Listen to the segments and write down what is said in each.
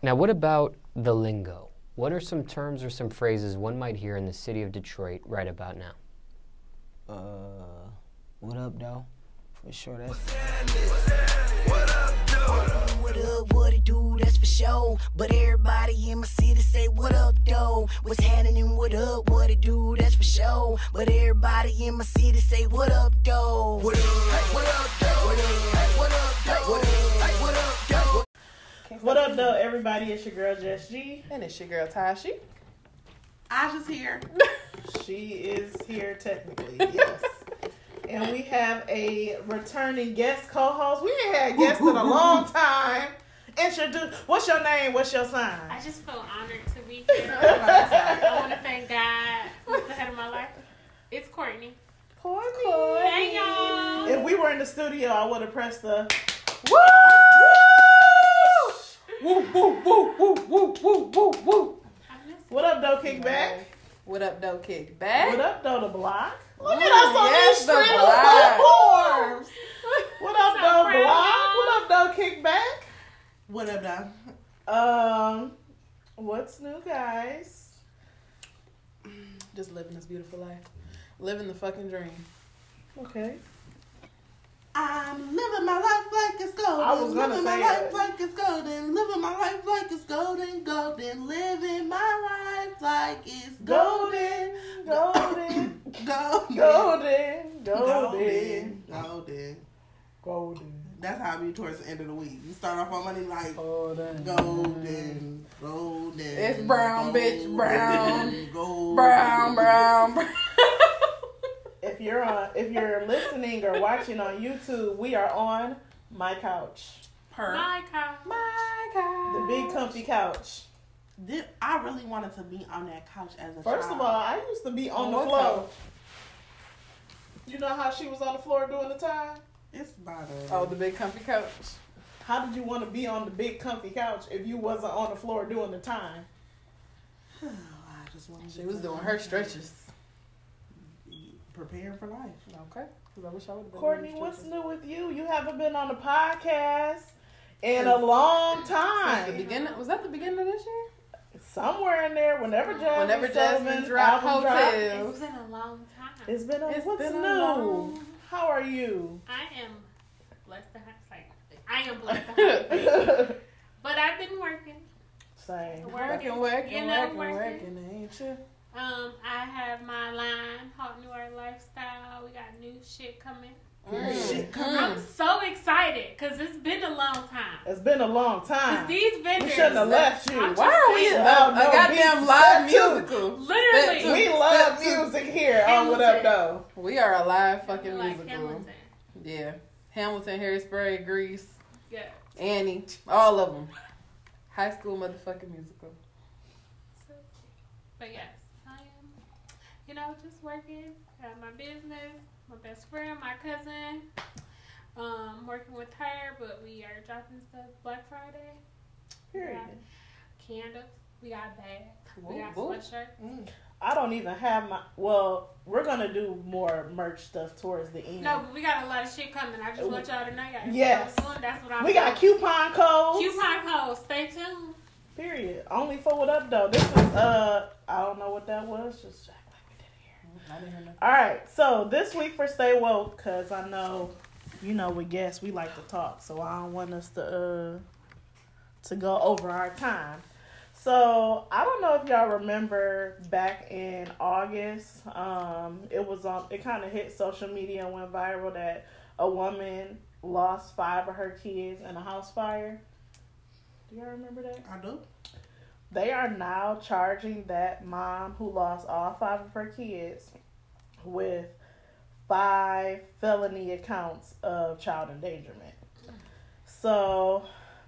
Now, what about the lingo? What are some terms or some phrases one might hear in the city of Detroit right about now? Uh, what up, though? For sure, that's. What up, though? what up, what it do, that's for sure. But everybody in my city say, What up, though? What's happening, what up, what it do, that's for sure. But everybody in my city say, What up, though? What up, what up, though? What up, what up, though? What up, what up, though? What up, though, everybody? It's your girl, Jess G. And it's your girl Tashi. Aja's here. She is here technically, yes. and we have a returning guest co-host. We ain't had guests in a long time. Introduce. What's your name? What's your sign? I just feel honored to be here. I want to thank God who's the head of my life. It's Courtney. Courtney. Hey y'all. If we were in the studio, I would have pressed the Woo! Woo, woo, woo, woo, woo, woo, woo, woo. What up, though, kickback? What up, though, kick back? What up, though, the block? Look Ooh, at us on yes, these the streaming platforms. What up, So though, block? What up, though, kickback? What up, dog? Um, what's new, guys? Just living this beautiful life. Living the fucking dream. Okay. I'm living my life like it's golden. I was gonna living say my life that. like it's golden. Living my life like it's golden, golden. Living my life like it's golden, Golden, golden, golden, golden, golden, golden, golden. golden. That's how I be towards the end of the week. You start off on Monday like Golden. golden, golden. It's brown, bitch, brown. golden. Brown, brown, brown. If you're on, if you're listening or watching on YouTube, we are on my couch, Per. My car. My God. the big comfy couch. Did, I really wanted to be on that couch as a First child. of all, I used to be on On the floor. couch? You know how she was on the floor doing the time? it's bothering. Oh, the big comfy couch. How did you want to be on the big comfy couch if you wasn't on the floor doing the time? I just wanted She to- was doing her stretches. Preparing for life. Okay. Because I wish I would. Courtney, what's new with you? You haven't been on the podcast in a long Since time. the beginning. Was that the beginning of this year? Somewhere in there, whenever Jasmine, Whenever Jasmine dropped album dropped, hotels. It's been a long time. it's been a, It's what's been a new? long- How are you? I am blessed to have like I am blessed to have But I've been working. Same. Working, working, You know, working, working. working, ain't you? Um, I have my line, Houte Noir Lifestyle. We got new shit coming. New shit, come Mm. I'm so excited because it's been a long time. It's been a long time. these We vendors, shouldn't have left you. I'm Why are we in a, a no goddamn live musical? Literally. Step We love music here on What Up Doe. We are a live fucking like musical. Hamilton. Yeah. Hamilton, Hairspray, Grease, Yeah. Annie, all of them. High school motherfucking musical. So, but yes, I am, just working at my business. My best friend, my cousin, um, working with her, but we are dropping stuff Black Friday. Period. Candles. We got bags. We got sweatshirts. I don't even have my. Well, we're gonna do more merch stuff towards the end. No, but we got a lot of shit coming. I just want y'all to know, y'all. Yes. That's what I'm doing. That's what I'm we got coupon codes. coupon codes. Stay tuned. Period. Only for What Up Doe. This is uh, I don't know what that was. Just All right. So this week for Stay Woke, cause I know, you know, with guests we like to talk, so I don't want us to uh to go over our time. So I don't know if y'all remember back in August, um, it was on. It kind of hit social media and went viral that a woman lost five of her kids in a house fire. Do y'all remember that? I do. They are now charging that mom who lost all five of her kids with five felony accounts of child endangerment. So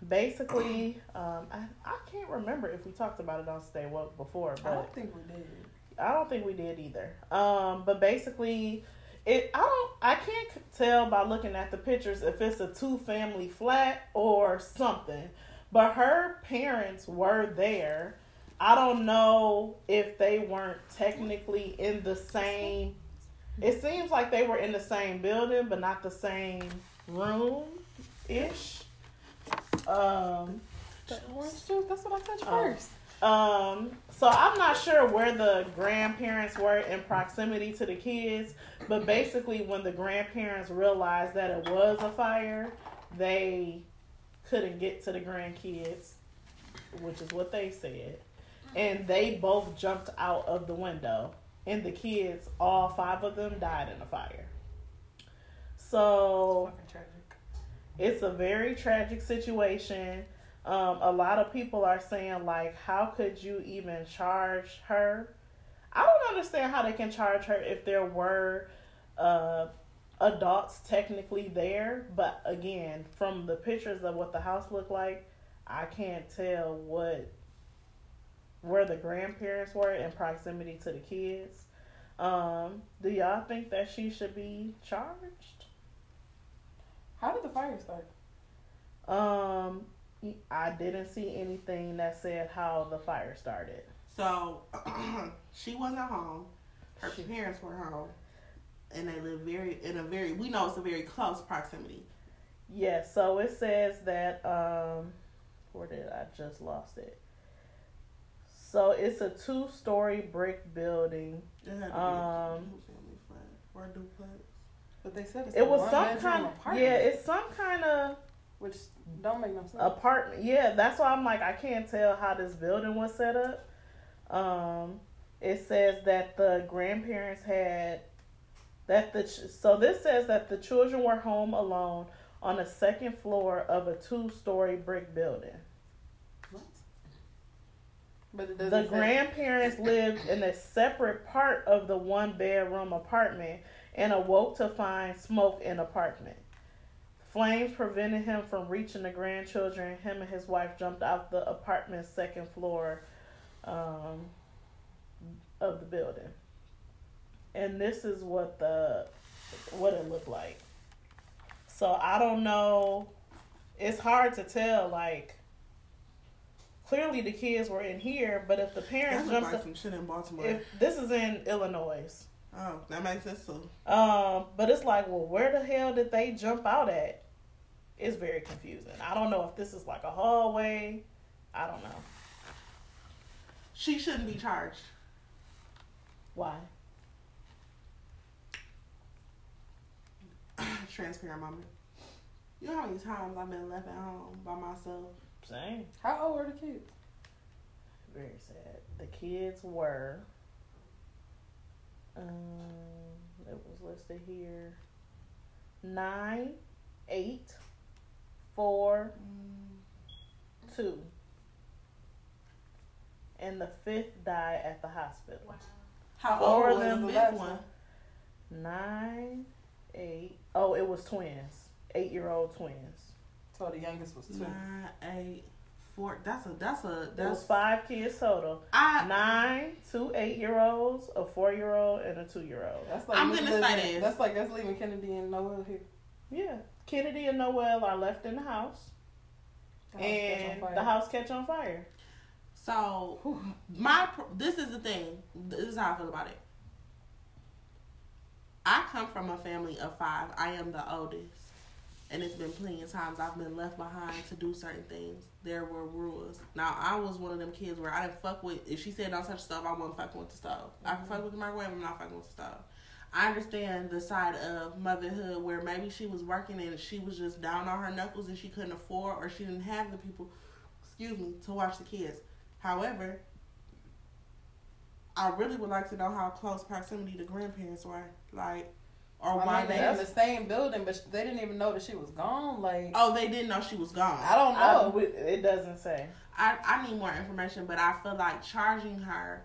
basically, um, I, I can't remember if we talked about it on Stay Woke before, I don't think we did. I don't think we did either. Um, but basically, it I don't I can't tell by looking at the pictures if it's a two family flat or something. But her parents were there. I don't know if they weren't technically in the same. It seems like they were in the same building, but not the same room ish. Um, The orange juice. That's what I touched Oh. first. Um, so I'm not sure where the grandparents were in proximity to the kids, but basically, when the grandparents realized that it was a fire, they couldn't get to the grandkids, which is what they said, and they both jumped out of the window, and the kids, all five of them, died in the fire. So it's a very tragic situation. Um, a lot of people are saying like, how could you even charge her? I don't understand how they can charge her if there were uh, adults technically there. But again, from the pictures of what the house looked like, I can't tell what where the grandparents were in proximity to the kids. Um, do y'all think that she should be charged? How did the fire start? Um, I didn't see anything that said how the fire started. So she wasn't home. Her parents were home, and they live very in a very. We know it's a very close proximity. Yes, so it says that um where did I just lost it? So it's a two story brick building. It had to be Um, a family flat or duplex. But they said it's It a was some kind apartment, yeah, it's some kind of which don't make no sense. apartment. Yeah, that's why I'm like I can't tell how this building was set up. Um, it says that the grandparents had that the ch- so this says that the children were home alone on the second floor of a two-story brick building. What? but it doesn't The grandparents lived in a separate part of the one-bedroom apartment and awoke to find smoke in the apartment. Flames prevented him from reaching the grandchildren. Him and his wife jumped off the apartment's second floor um, of the building. And this is what the what it looked like. So I don't know. It's hard to tell. Like clearly the kids were in here, but if the parents jumped, like some shit in Baltimore. if this is in Illinois. oh, that makes sense too. Um, but it's like, well, where the hell did they jump out at? It's very confusing. I don't know if this is like a hallway. I don't know She shouldn't be charged. why. Transparent moment. You know how many times I've been left at home by myself? Same. How old were the kids? Very sad. The kids were. Um, it was listed here. Nine, eight, four, two, and the fifth died at the hospital. Wow. How Four old was them the last fifth one? Nine, eight. Oh, it was twins. Eight year old twins. So the youngest was two. Nine, eight, four. That's a that's a There was five kids total. I Nine, two eight year olds, a four year old, and a two year old. That's like I'm gonna say living- this. That's like that's leaving Kennedy and Noel here. Yeah. Kennedy and Noel are left in the house, The house and the house catch on fire. So my this is the thing. This is how I feel about it. I come from a family of five. I am the oldest, and it's been plenty of times I've been left behind to do certain things. There were rules. Now I was one of them kids where I didn't fuck with. If she said don't touch stove, I wasn't fucking with the stove. I can fuck with the microwave. I'm not fucking with the stove. I understand the side of motherhood where maybe she was working and she was just down on her knuckles and she couldn't afford or she didn't have the people, excuse me, to watch the kids. However, I really would like to know how close proximity the grandparents were, like, or I why mean, they. they in the same building, but they didn't even know that she was gone. Like Oh, they didn't know she was gone. I don't know. we- it doesn't say. I, I need more information, but I feel like charging her.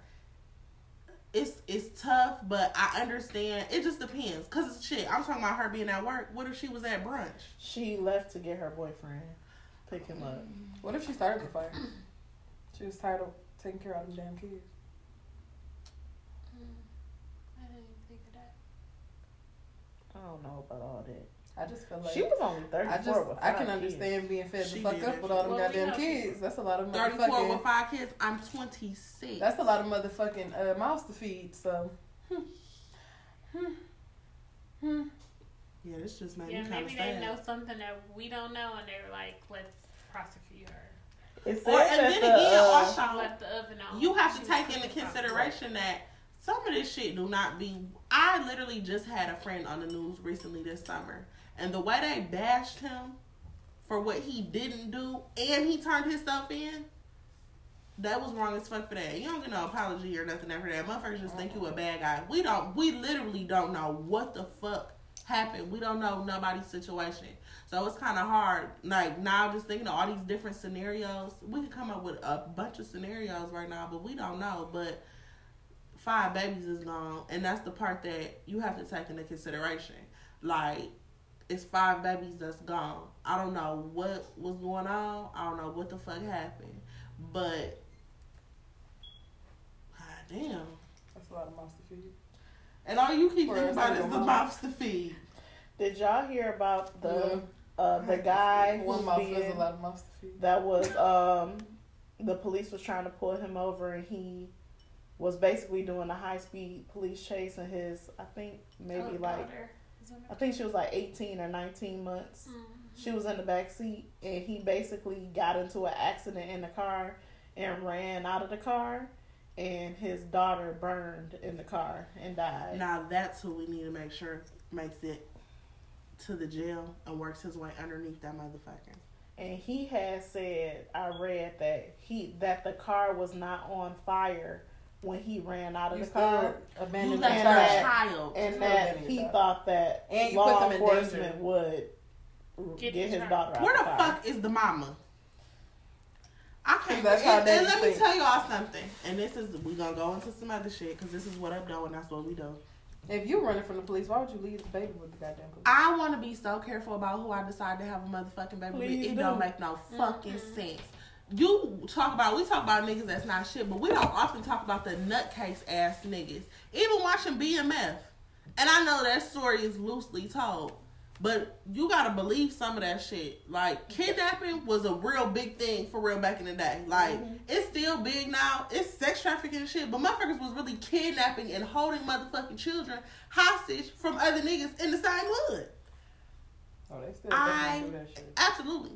It's it's tough, but I understand. It just depends, cause it's shit. I'm talking about her being at work. What if she was at brunch? She left to get her boyfriend, pick him up. What if she started the fire? She was tired of taking care of them damn kids. Mm, I didn't even think of that. I don't know about all that. I just feel like she was only thirty I just with I five can kids. understand being fed She the fuck up with all them Well, goddamn know kids. That's a lot of Thirty four with five kids. I'm twenty six. That's a lot of motherfucking uh, mouths to feed. So. Hmm. Hmm. Yeah, this just made Yeah, me kind of maybe they know something that we don't know, and they're like, let's prosecute her. It says Or and then the, again, uh, also Let the oven on. you have to take into consideration that some of this shit do not be. I literally just had a friend on the news recently this summer, and the way they bashed him for what he didn't do, and he turned himself in. That was wrong as fuck for that. You don't get no apology or nothing after that. Motherfuckers just think you a bad guy. We don't. We literally don't know what the fuck happened. We don't know nobody's situation. So it's kind of hard. Like now, just thinking of all these different scenarios, we could come up with a bunch of scenarios right now, but we don't know. But five babies is gone, and that's the part that you have to take into consideration. Like it's five babies that's gone. I don't know what was going on. I don't know what the fuck happened, but god damn. That's a lot of mouths to feed. And all you keep For thinking about is the single mouths to feed. Did y'all hear about the Yeah. uh, the guy One mouth being is a lot of mouths to feed. that was um the police was trying to pull him over and he was basically doing a high speed police chase and his I think maybe Oh, like daughter. Isn't it? I think she was like 18 or 19 months. Mm. She was in the back seat and he basically got into an accident in the car and ran out of the car and his daughter burned in the car and died. Now that's who we need to make sure makes it to the jail and works his way underneath that motherfucker. and he had said I read that he that the car was not on fire when he ran out of You the car. still You abandoned left and that- child. child. and Still that he child. thought that And law put them enforcement danger. would Get get, his daughter out Where the car. fuck is the mama? I can't. That's how and, and daddies let me tell y'all something. And this is we gonna go into some other shit because this is what I'm doing. That's what we do. If you're running from the police, why would you leave the baby with the goddamn police? I want to be so careful about who I decide to have a motherfucking baby Please with. It do. don't make no fucking Mhm. sense. You talk about we talk about niggas that's not shit, but we don't often talk about the nutcase ass niggas. Even watching BMF, and I know that story is loosely told, but you gotta believe some of that shit. Like kidnapping was a real big thing for real back in the day. Like mm-hmm. it's still big now. It's sex trafficking and shit, but motherfuckers was really kidnapping and holding motherfucking children hostage from other niggas in the same hood. Oh, they still I- do that shit. Absolutely.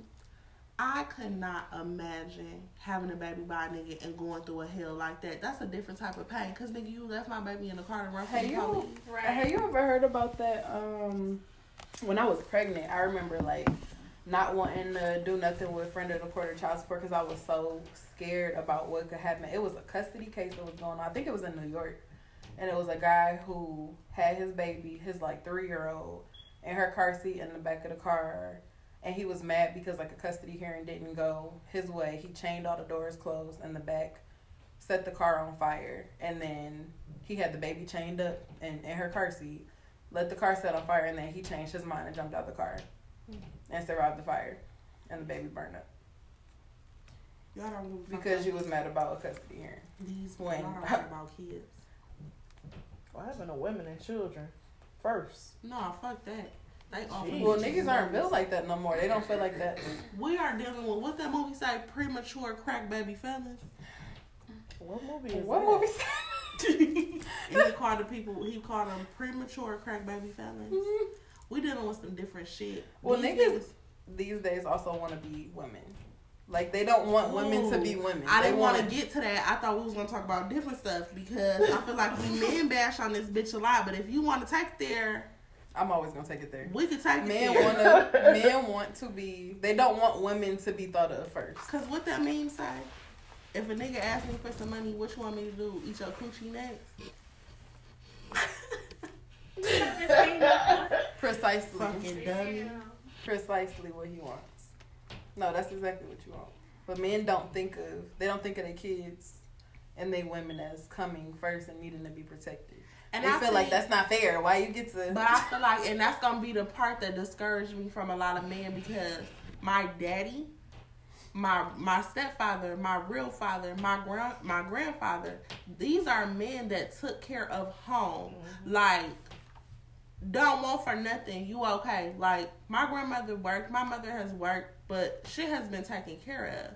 I could not imagine having a baby by a nigga and going through a hell like that. That's a different type of pain. Cause nigga, you left my baby in the car and run from the you- police. Right. Have you ever heard about that? Um, when I was pregnant, I remember like not wanting to do nothing with friend of the court or child support because I was so scared about what could happen. It was a custody case that was going on. I think it was in New York, and it was a guy who had his baby, his like three year old, in her car seat in the back of the car. And he was mad because like a custody hearing didn't go his way. He chained all the doors closed in the back, set the car on fire, and then he had the baby chained up in, in her car seat, let the car set on fire, and then he changed his mind and jumped out the car hmm. and survived the fire, and the baby burned up Y'all don't give a fuck because about you was mad about a custody hearing. these when- Y'all don't care about kids. What happened to women and children first? No, fuck that. They offer Jeez. Well, niggas aren't built like that no more. They don't feel like that. We are dealing with what that movie say, premature crack baby felons. What movie is What that? movie? and he called the people he called them premature crack baby felons. Mm-hmm. We dealing with some different shit. Well, These niggas these days also want to be women. Like they don't want women to be women. I They didn't want to get to that. I thought we was gonna talk about different stuff because I feel like we men bash on this bitch a lot. But if you want to take it there, I'm always gonna take it there. we could take Men it want to. Men want to be. They don't want women to be thought of first. Cause what that means say, if a nigga asks me for some money, what you want me to do? Eat your coochie next? Precisely. Fucking dummy. Precisely what he wants. No, that's exactly what you want. But men don't think of. They don't think of their kids and they women as coming first and needing to be protected. And they I feel like that's not fair. Why you get to? But I feel like, and that's gonna be the part that discouraged me from a lot of men because my daddy, my my stepfather, my real father, my grand my grandfather, these are men that took care of home. Mm-hmm. Like, don't want for nothing. You okay? Like my grandmother worked, my mother has worked, but shit has been taken care of.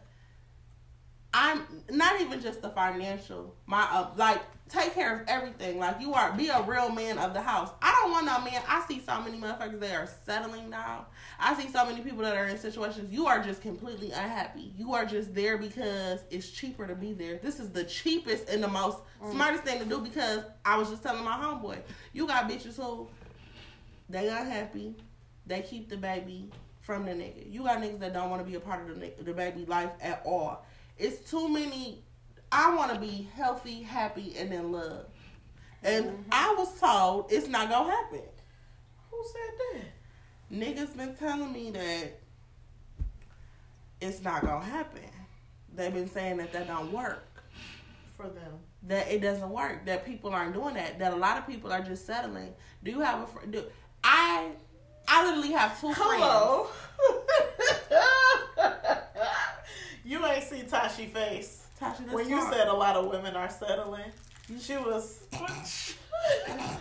I'm not even just the financial. My uh, like take care of everything. Like you are be a real man of the house. I don't want no man. I see so many motherfuckers that are settling down. I see so many people that are in situations you are just completely unhappy. You are just there because it's cheaper to be there. This is the cheapest and the most smartest thing to do because I was just telling my homeboy, you got bitches who they unhappy, they keep the baby from the nigga. You got niggas that don't want to be a part of the the baby life at all. It's too many. I want to be healthy, happy, and in love. And mm-hmm. I was told it's not gonna happen. Who said that? Niggas been telling me that it's not gonna happen. They've been saying that that don't work. For them. That it doesn't work. That people aren't doing that. That a lot of people are just settling. Do you have a friend? Do I? I literally have two. Hello. you ain't see Tashi face. That's When you said a lot of women are settling, she was.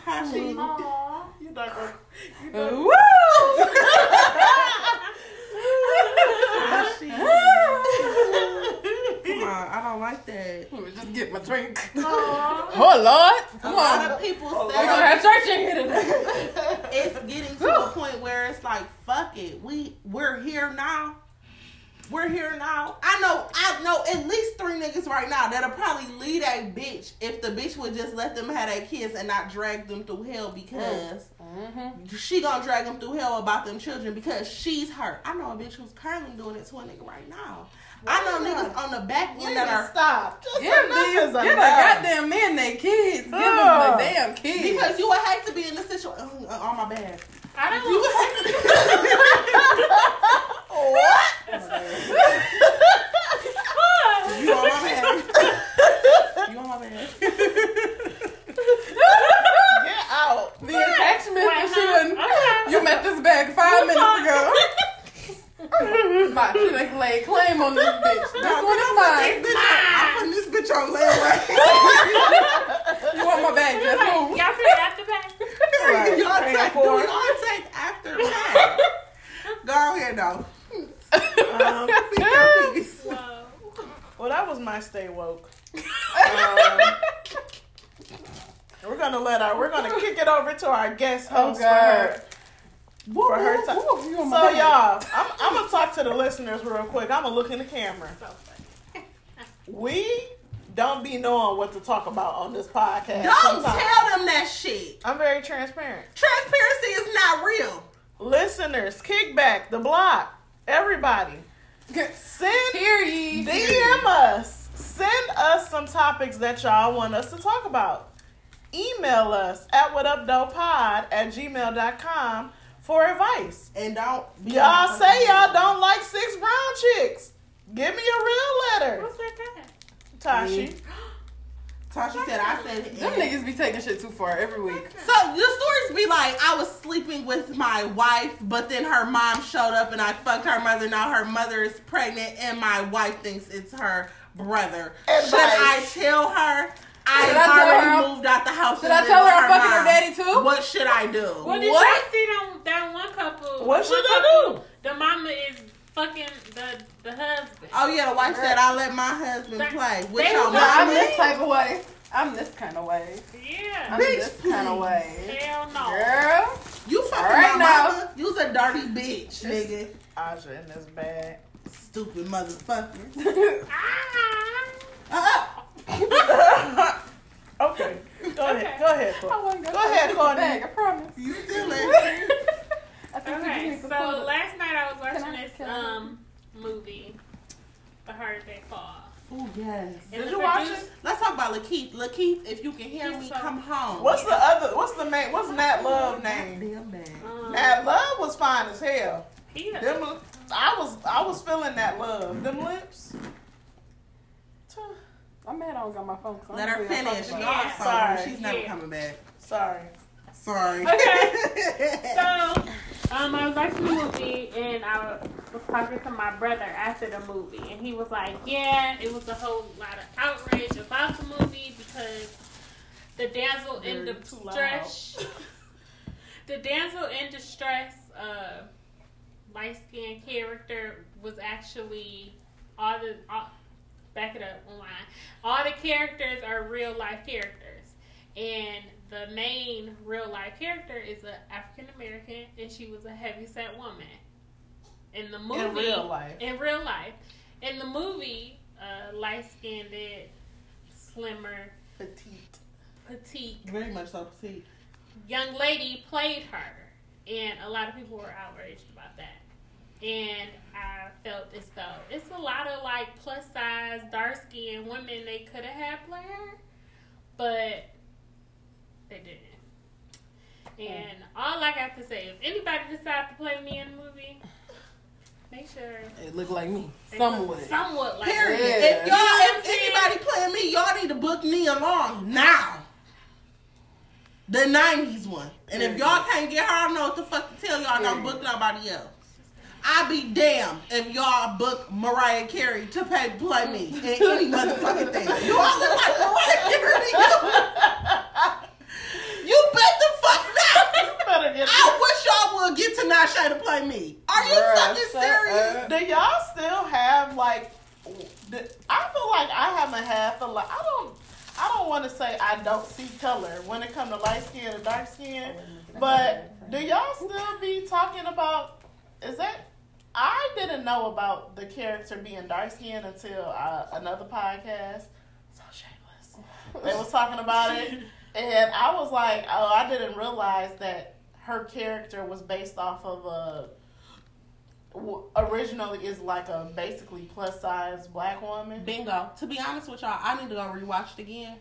Tashi, Aw. You not gonna. You not, Woo! Tashi. Come on, I don't like that. Let me just get my drink. Aw. Oh Lord, A come lot of people Oh, We say gonna have church in here today. it's getting to a point where it's like, fuck it. We we're here now. We're here now. I know I know at least three niggas right now that'll probably lead a bitch if the bitch would just let them have their kids and not drag them through hell because Mm-hmm. she gonna drag them through hell about them children because she's hurt. I know a bitch who's currently doing it to a nigga right now. I know niggas on the back end that are stop. Just Give enough these, is give the goddamn men their kids. Give them the damn kids. because you would hate to be in the situation. Oh, oh my bad. I don't You would hate to. You on my bad. You on my bad. Get out. the attachment that she Wait, done, huh? you met this bag five minutes ago. My, she done laid claim on this bitch. This one is mine. I'm putting this bitch on layaway. You want my bag? Just Okay. move. Y'all feel after that? Right. Y'all take, do y'all take after that? Go ahead though. Um, Speak your piece. Whoa. well, that was my stay woke. Um, we're gonna let our. We're gonna kick it over to our guest Oh, host for her. God. For her time. Woo, you So on my bag. y'all, I'm, I'm gonna talk to the listeners real quick. I'm gonna look in the camera. We don't be knowing what to talk about on this podcast. Don't sometimes. tell them that shit. I'm very transparent. Transparency is not real. Listeners, kickback, the block, everybody, send Hear ye. DM us. Send us some topics that y'all want us to talk about. Email us at whatupdoepod at gmail.com for advice. And don't be Y'all say y'all don't like six brown chicks. Give me a real letter. Who said that? Tashi. Tasha said I said it. Them niggas be taking shit too far every week. So the stories be like, I was sleeping with my wife, but then her mom showed up and I fucked her mother. Now her mother is pregnant and my wife thinks it's her brother. Advice. Should I tell her? I Should I tell already her- moved out the house. Should and I tell her I'm fucking her daddy too? What should I do? Well, did What? y'all see them, that one couple? What should one I do? The mama is fucking the the husband. Oh yeah, the wife said I let my husband That- play. With they your was I'm this type of way. I'm this kind of way. Yeah. I'm Bitch, this kind of way. Hell no. Girl. You fucking All right my now. mama. You's a dirty bitch, nigga. Aja in this bag. Stupid motherfucker. Ah. Uh-uh. Okay. Go ahead. Okay. Go ahead. Courtney. I wasn't gonna Go ahead, take Courtney. bag, I promise. You still ain't. I think we Okay, so to pull it. last night I was watching I- this um movie, The Harder They Fall. Oh yes. And Did you watch it? Let's talk about Lakeith. Lakeith, if you can hear me, so- come home. What's the other? What's the name? What's Nat Love name? Damn. Um, Nat Love was fine as hell. he Them, I was, I was feeling that love. Them lips. I'm mad I don't got my phone. so Let I'm her finish. talk Y'all Yeah. Sorry. She's never Yeah. coming back. Sorry. Sorry. Okay. So, um, I was watching the movie and I was talking to my brother after the movie, and he was like, "Yeah, it was a whole lot of outrage about the movie because the damsel in You're too distress, the damsel in distress, uh, light skinned character was actually all the all, back it up online. All the characters are real life characters, and the main real life character is an African American, and she was a heavy set woman. In the movie, In real life. in real life, in the movie, uh, light skinned, slimmer, Petite. petite Very much so. petite, young lady played her, and a lot of people were outraged about that. And I felt as though it's a lot of like plus size, dark skinned women they could have had play her, but they didn't. And mm. all I got to say, if anybody decides to play me in the movie, make sure It look like me. Somewhat. look somewhat like period. Yeah. If y'all, if anybody playing me, y'all need to book me along now. The '90s one, and if y'all can't get her, I don't know what the fuck to tell y'all. Don't book nobody else. I be damned if y'all book Mariah Carey to pay play me in any motherfucking thing. You all look like Mariah Carey to you. You bet the fuck not. I wish y'all would get to Nasha to play me. Are you Bruh, fucking shut serious? up. Do y'all still have like? I feel like I haven't had the like. I don't. I don't want to say I don't see color when it comes to light skin and dark skin, but do y'all still be talking about? Is that? I didn't know about the character being dark skinned until uh, another podcast. So shameless. They was talking about it, and I was like, oh, I didn't realize that her character was based off of a." originally is like a basically plus size black woman. Bingo. To be honest with y'all, I need to go rewatch it again.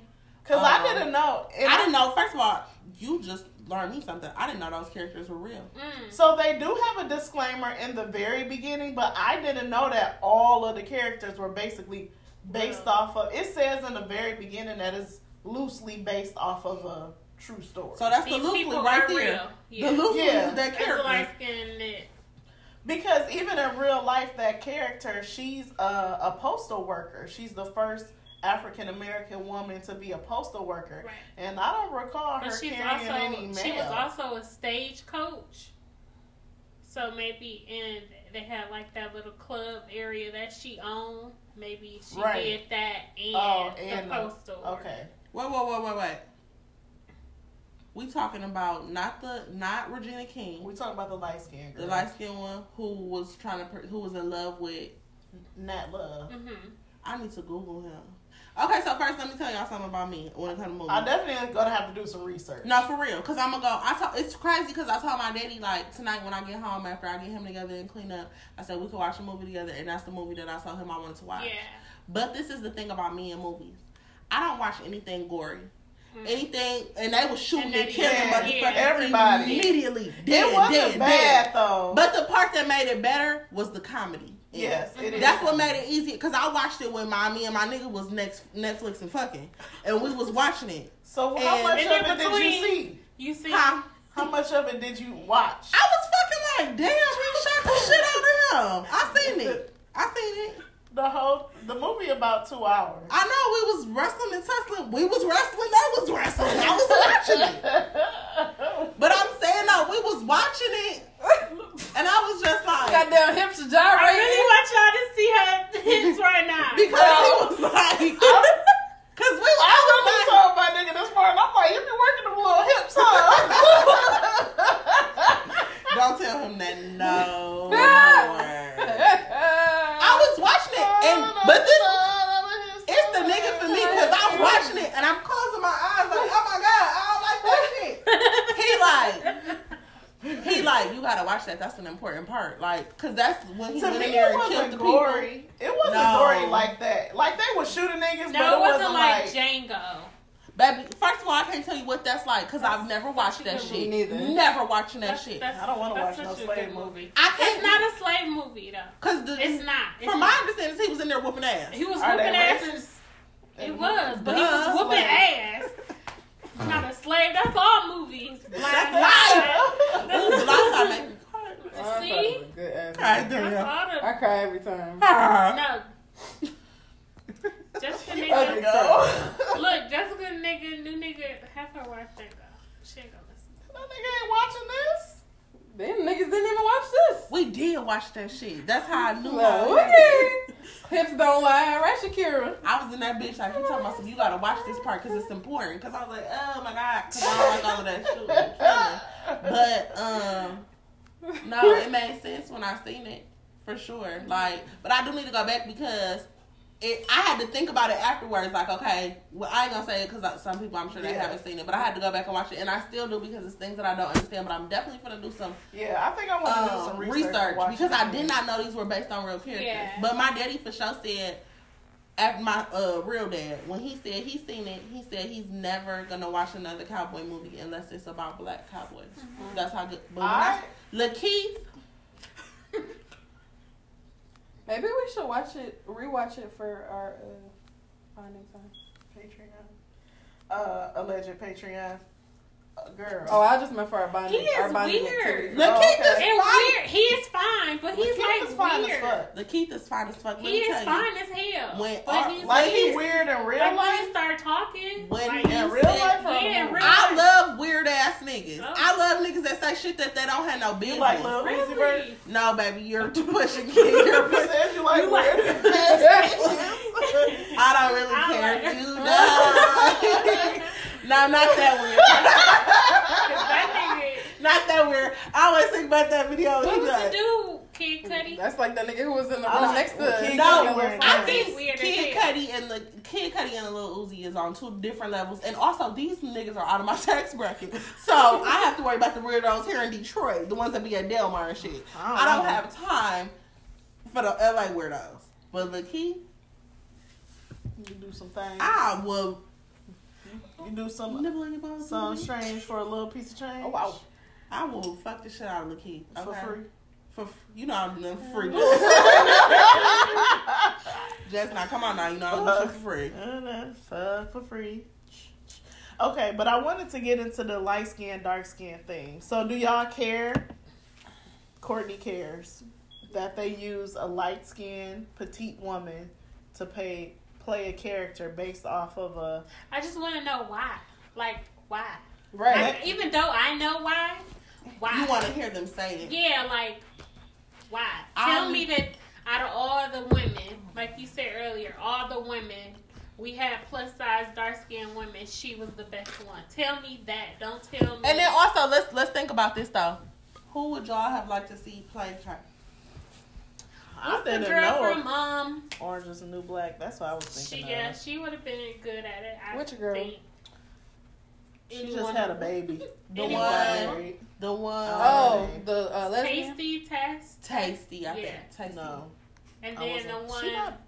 Cause Um, I didn't know. And I didn't know. First of all, you just learned me something. I didn't know those characters were real. Mm. So they do have a disclaimer in the very beginning, but I didn't know that all of the characters were basically based Real. off of. It says in the very beginning that it's loosely based off of a true story. So that's These the loosely right there. real. Yeah. The loosely Yeah. is that It's a character. light Because even in real life, that character, she's a, a postal worker. She's the first African American woman to be a postal worker, Right. and I don't recall her But she's carrying also any mail. she was also a stage coach. So maybe in they had like that little club area that she owned. Maybe she Right. did that and, Oh, the and the- postal. work. okay. Wait, wait, wait, wait, wait. We talking about not the not Regina King, We talking about the light skin girl, the light skinned one who was trying to who was in love with. Nat Love. Mhm. I need to Google him. Okay, so first let me tell y'all something about me when it comes to movies. I definitely gonna have to do some research. No, for real. Cause I'm gonna go. I told it's crazy because I told my daddy like tonight when I get home after I get him together and clean up. I said we could watch a movie together, and that's the movie that I told him I wanted to watch. Yeah. But this is the thing about me and movies. I don't watch anything gory. Mm. Anything, and they was shooting And and, killing yeah, motherfuckers yeah. Everybody. immediately. Dead, it wasn't dead, bad dead. though. But the part that made it better was the comedy. Yes, it is. That's what made it easy because I watched it when my me and my nigga was next Netflix and fucking, and we was watching it. So how And- much of in it did you see? You see, Huh? How much of it did you watch? I was fucking like, damn, he shot the shit out of him. I seen it. I seen it. The whole the movie about two hours. I know we was wrestling and tussling. We was wrestling. They was wrestling. I was watching it. But I'm saying no, we was watching it, and I was just like, Goddamn hips are I gyrating. really want y'all to see her hips right now. because he was like, because we I I was really like, told my nigga this morning. I'm like, you be working them little hips, huh? don't tell him that no more. I I was watching it, and but this it's the nigga for me because I'm watching it and I'm closing my eyes like, oh my god, I don't like that shit. He like, he like, you gotta watch that. That's an important part, like, cause that's when he To went in there and killed the people. It wasn't No. gory like that. Like they were shooting niggas, no, but it wasn't like, like Django. Baby, first of all, I can't tell you what that's like because I've never watched that shit. good movie. Never watching that That's, shit. that's, I don't wanna watch no slave good movie. I can't. It's not a slave movie though. because the, It's not. It's from not. my understanding, he was in there whooping ass. He was Are whooping ass. It was, but he was whooping Slave. ass. Not a slave. That's all movies. Blind That's Side. Ooh, Blind Side make me See? Good ass. cry. That's Damn. all the. I cry every time. No. Jessica Ugly nigga. girl. Look, Jessica nigga, new nigga. Have her watch that girl. She ain't gonna listen. That nigga ain't watching this. Them niggas didn't even watch this. We did watch that shit. That's how I knew. No, how it- did. Hips don't lie, right, Shakira? I was in that bitch like he talking about some. You gotta watch this part because it's important. Because I was like, oh my god, because I don't like all of that shit. But um, no, it made sense when I seen it for sure. Like, but I do need to go back because. It, I had to think about it afterwards. Like, okay, well, I ain't gonna say it because some people I'm sure they Yeah. haven't seen it, but I had to go back and watch it, and I still do because it's things that I don't understand. But I'm definitely gonna do some Yeah, I think I want to do um, some research, research, because I did not know these were based on real characters. Yeah. But my daddy for sure said, after my uh, real dad, when he said he seen it, he said he's never gonna watch another cowboy movie unless it's about black cowboys. That's how good. But when I, I, Lakeith, Maybe we should watch it, rewatch it for our uh, finding time. Patreon, uh, alleged Patreon girl. Oh, I just meant for our bonding. He is our bonding weird. activity. Lakeith Oh, okay. is And fine. weird. He is fine, but he's Lakeith like is fine weird. as fuck. Lakeith is fine as fuck. Let He is tell you. fine as hell. When but our- he's Like he weird. weird in real Like when life. we start talking, When like, he In said- real life, Yeah, in in the real movie? I love weird ass niggas. Oh. I love niggas that say shit that they don't have no business. You like Lil Uzi Vert? really. no, baby, you're too pushing kid. You're You said you like You like- I don't really I care like- if you know. No, not that weird. that nigga. Not that weird. I always think about that video. What He was like, the dude, Kid Cudi? That's like the nigga who was in the I room like- next to Kid No, Cudi wearing I think Weird as Kid hell. Cudi and the Kid Cudi and the Little Uzi is on two different levels, and also these niggas are out of my tax bracket, so I have to worry about the weirdos here in Detroit, the ones that be at Delmar and shit. I don't I don't have time for the LA weirdos, but look, he, You do some things. I will You do some nibble on your bones. some strange for a little piece of change. Oh wow. I will fuck the shit out of Lakeith. For okay? free. For you know I don't do nothing for free. Just now, come on now, you know I don't do shit for free. Uh, Fuck for free. Okay, but I wanted to get into the light skin, dark skin thing. So, do y'all care? Courtney cares that they use a light skinned petite woman to pay play a character based off of a. I just want to know why. Like, why? Right. Like, even though I know why, why? You want to hear them say it? Yeah, like, why? Tell Um, me that out of all the women, like you said earlier, all the women, we had plus size, dark skinned women, she was the best one. Tell me that. Don't tell me. And then also let's let's think about this though. Who would y'all have liked to see play her? I What's the girl know from um? Orange is the New Black. That's what I was She, thinking. yeah, she would have been good at it. I Which girl? Think. She just had a baby. The Anyone. one, Married. the one, Oh, the uh, lesbian. Taystee test, Taystee. I Yeah. think Taystee. No. and then the one She not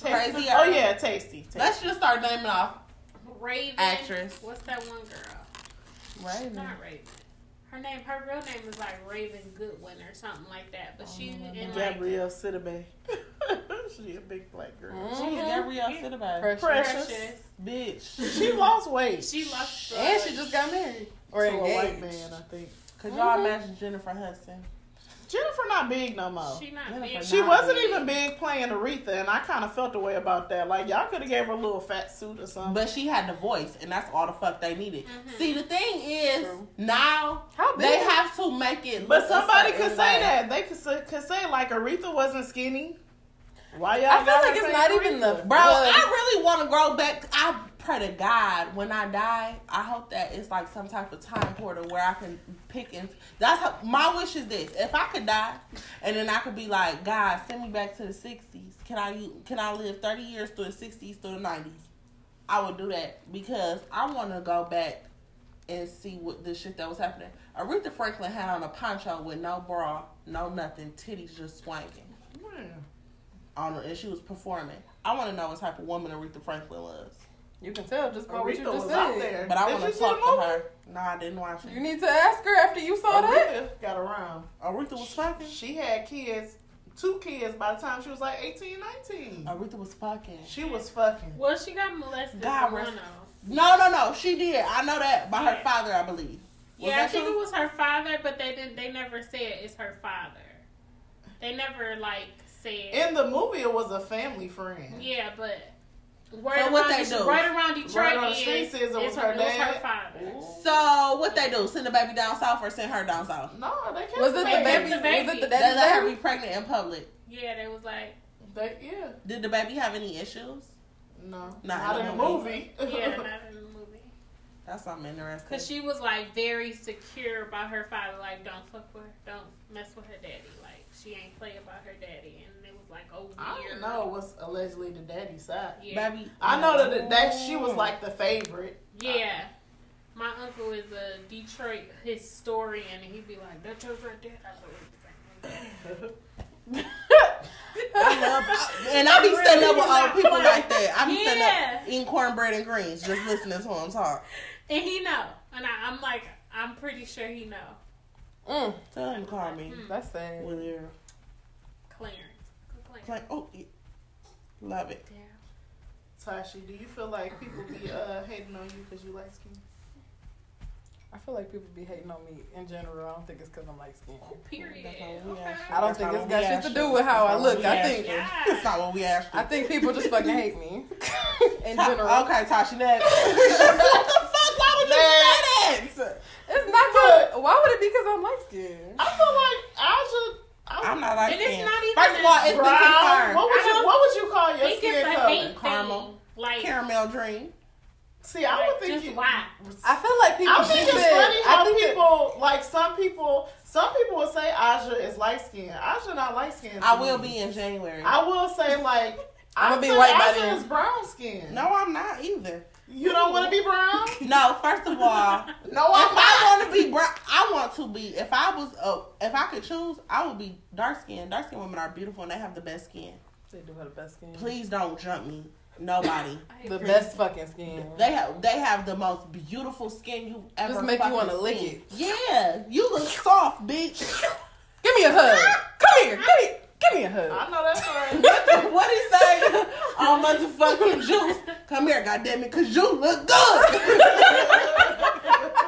Crazy Oh yeah, Taystee. Taystee. Let's just start naming off. Raven Actress. What's that one girl? Raven. It's not Raven. Her name, her real name is like Raven Goodwin or something like that. But she Oh, in like Gabrielle Sidibe. she a big black girl. Mm-hmm. She is Gabrielle Sidibe. Precious. Precious. Precious. Bitch. She lost weight. She lost. And she just got married. Or to a white man, I think. Could y'all mm-hmm. imagine Jennifer Hudson? Jennifer not big no more. She not Jennifer big. She not wasn't big. even big playing Aretha, and I kind of felt the way about that. Like y'all could have gave her a little fat suit or something. But she had the voice, and that's all the fuck they needed. Mhm. See, the thing is, True. now How big? they have to make it. But look somebody certain could say way. that. They could say, could say like Aretha wasn't skinny. Why y'all? I feel like it's saying not even the- Bro, Well- I really want to grow back. I pray to God when I die, I hope that it's like some type of time portal where I can pick. That's how, my wish is this: if I could die, and then I could be like, God, send me back to the '60s. Can I can I live 30 years through the '60s through the '90s? I would do that because I want to go back and see what the shit that was happening. Aretha Franklin had on a poncho with no bra, no nothing, titties just swinging Man. on her, and she was performing. I want to know what type of woman Aretha Franklin was. You can tell just by what you Aretha just was said. there. But I Did want to talk to her. No, I didn't watch it. You need to ask her after you saw that. Got around. Aretha was fucking. She had kids, two kids by the time she was like 18, 19. Aretha was fucking. She was fucking. Well, she got molested. God by rest- No, no, no. She did. I know that by her father, I believe. Was Yeah, I that think true? it was her father, but they didn't. They never said it's her father. They never like said. In the movie, it was a family friend. yeah, but right So what they do? right around Detroit Right on the is, street it was it's her it was her dad. father. So what they do? Send the baby down south or send her down south? No, they kept Was it the They kept baby? Was it the They let her be pregnant in public. Yeah, they was like, They, yeah. Did the baby have any issues? No. Not Not, in in the the movie. movie. Yeah, not in the movie. That's something interesting. Cause she was like very secure about her father. Like, don't fuck with her. Don't mess with her daddy. Like, she ain't play about her daddy. And it was like, oh. I don't know what's allegedly the daddy side. Yeah. Baby, I know that that she was like the favorite. Yeah. My uncle is a Detroit historian, and he'd be like, "That's yours right there." I was like, I love, and I be standing up with old people like that. I be standing up eating cornbread and greens, just listening to him talk. and he know, and I, I'm like, I'm pretty sure he know. Mm, Tell him call me. that's sad. With your Clarence, Clarence. Like, oh, yeah. love it. Yeah. Tashi, do you feel like people be uh, hating on you because you light skin? I feel like people be hating on me in general. I don't think it's because I'm light skinned. Period. That's not what we Okay. I don't That's think it's got shit to do with how I That's not look. I think it's not what we asked you. I think people just fucking hate me in Ta- general. Okay, Tasha, next. what the fuck? Why would you say that? It's not good. Why would it be because I'm light skinned? I feel like I should. Oh, I'm not like And it's skin. not even First of all, a it's been confirmed. What would you What would you call your skin it's color? hate Caramel. Like, Caramel dream. See, I would think just you. why? I feel like people. I think think it's that- funny I how think that- people like some people. Some people will say Aja is light skinned. Aja not light skinned. I will be in January. I will say like. I'ma be say white by Aja then. is brown skin. no, I'm not either. You don't want to be brown. No, first of all, No, if I'm not. I want to be brown, I want to be. If I was, uh, if I could choose, I would be dark skinned. Dark skinned women are beautiful and they have the best skin. They do have the best skin. Please don't jump me. Nobody. The best fucking skin. They have they have the most beautiful skin you ever. Just make you wanna lick it. Yeah, you look soft, bitch. Give me a hug. Come here. Give me. Give me a hug. I know that's right. what he say? Oh motherfucking juice. Come here, goddamn it, cause you look good.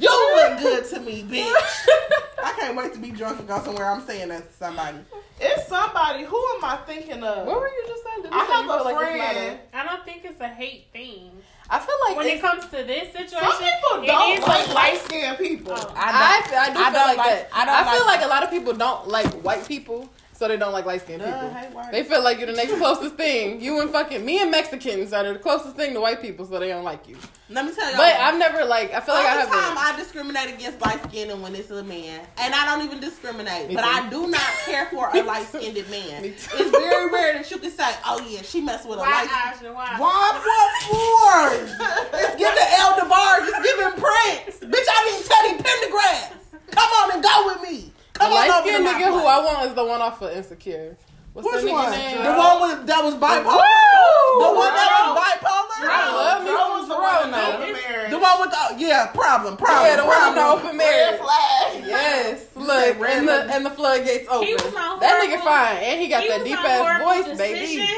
you look good to me, bitch. I can't wait to be drunk and go somewhere. I'm saying that to somebody. it's somebody. Who am I thinking of? What were you just saying? Did you I say have a feel like it's friend. I don't think it's a hate thing. I feel like When it comes to this situation, Some people don't is like a light skinned people. Oh. I, I, do feel I don't like, like- that. I I, don't feel like- like a lot of people don't like white people, so they don't like light skinned Duh, people. hey, They feel like you're the next closest thing. You and fucking me and Mexicans are the closest thing to white people, so they don't like you. Let me tell you. But I've never like. I feel like I All the time haven't. I discriminate against light skinned and when it's a man. And I don't even discriminate. Me but too. I do not care for a light skinned man. Me It's very rare that you can say, Oh yeah, she messed with a light Aja? Why? Why what for? it's giving El Bar, it's giving Prince. Bitch, I need Teddy Pendergrass. Come on and go with me. The Come on light over to skinned my nigga who. I want is the one off of Insecure. What's Which the nigga one? name? The one with that was bipolar. Woo! The one that was bipolar. I love me some was the one now. that open marriage. The one with the oh, yeah problem problem. Yeah, the one with the problem. open Red flag. Yes, look, red and the and the floodgates open. He was on that nigga fine, and he got He that deep ass Horrible voice, baby.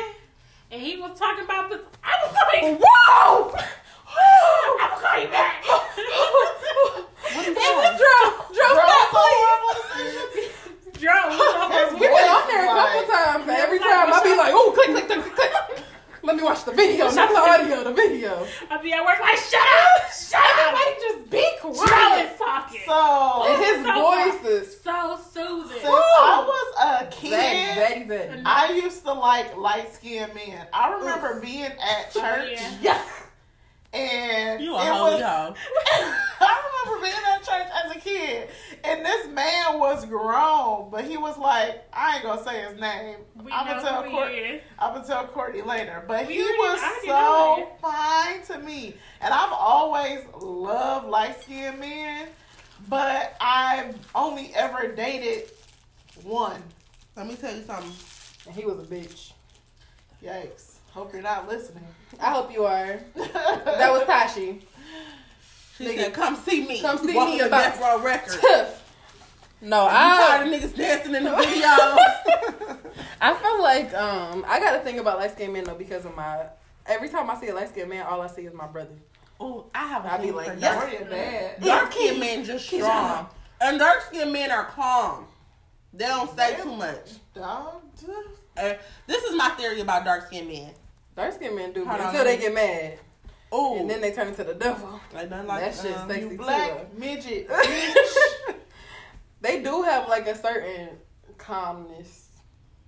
And he was talking about this. I was like, Whoa! I'm gonna back. It was. Dro, stop, please. Joe, was We been on there a couple times. Every time I be like, "Oh, click, click, click, click, click." Let me watch the video, not the audio. The video. I'll be at work like, shut up, shut up. Everybody just be quiet. So his voice is so soothing. I was a kid. I used to like light skinned men. I remember being at church yeah. Yeah. and You it a hoe, was yo. I remember being at church as a kid, and this man was grown, but he was like, I ain't gonna say his name. We I'm gonna tell who Court, he is. I'm gonna tell Courtney later. But We he already- was so know fine to me, and I've always loved light skinned men, but I've only ever dated one. Let me tell you something. And he was a bitch. Yikes! Hope you're not listening. I hope you are. That was Tashi. She Nigga, said, "Come see me. come see Welcome me about- Death Row Records." no, I'm I. tired of niggas dancing in the videos. I feel like um I got to think about light skinned men though because of my. Every time I see a light skinned man, all I see is my brother. oh, I have a I be like, yes. dark. Or you're bad. Dark skinned men just strong, and dark skinned men are calm. They don't say too much. Dog. Uh, this is my theory about dark skinned men. Dark skinned men do me Hold on, until let they get mad, Oh, and then they turn into the devil. like nothing like that shit um, sexy You too. black midget bitch. they do have like a certain calmness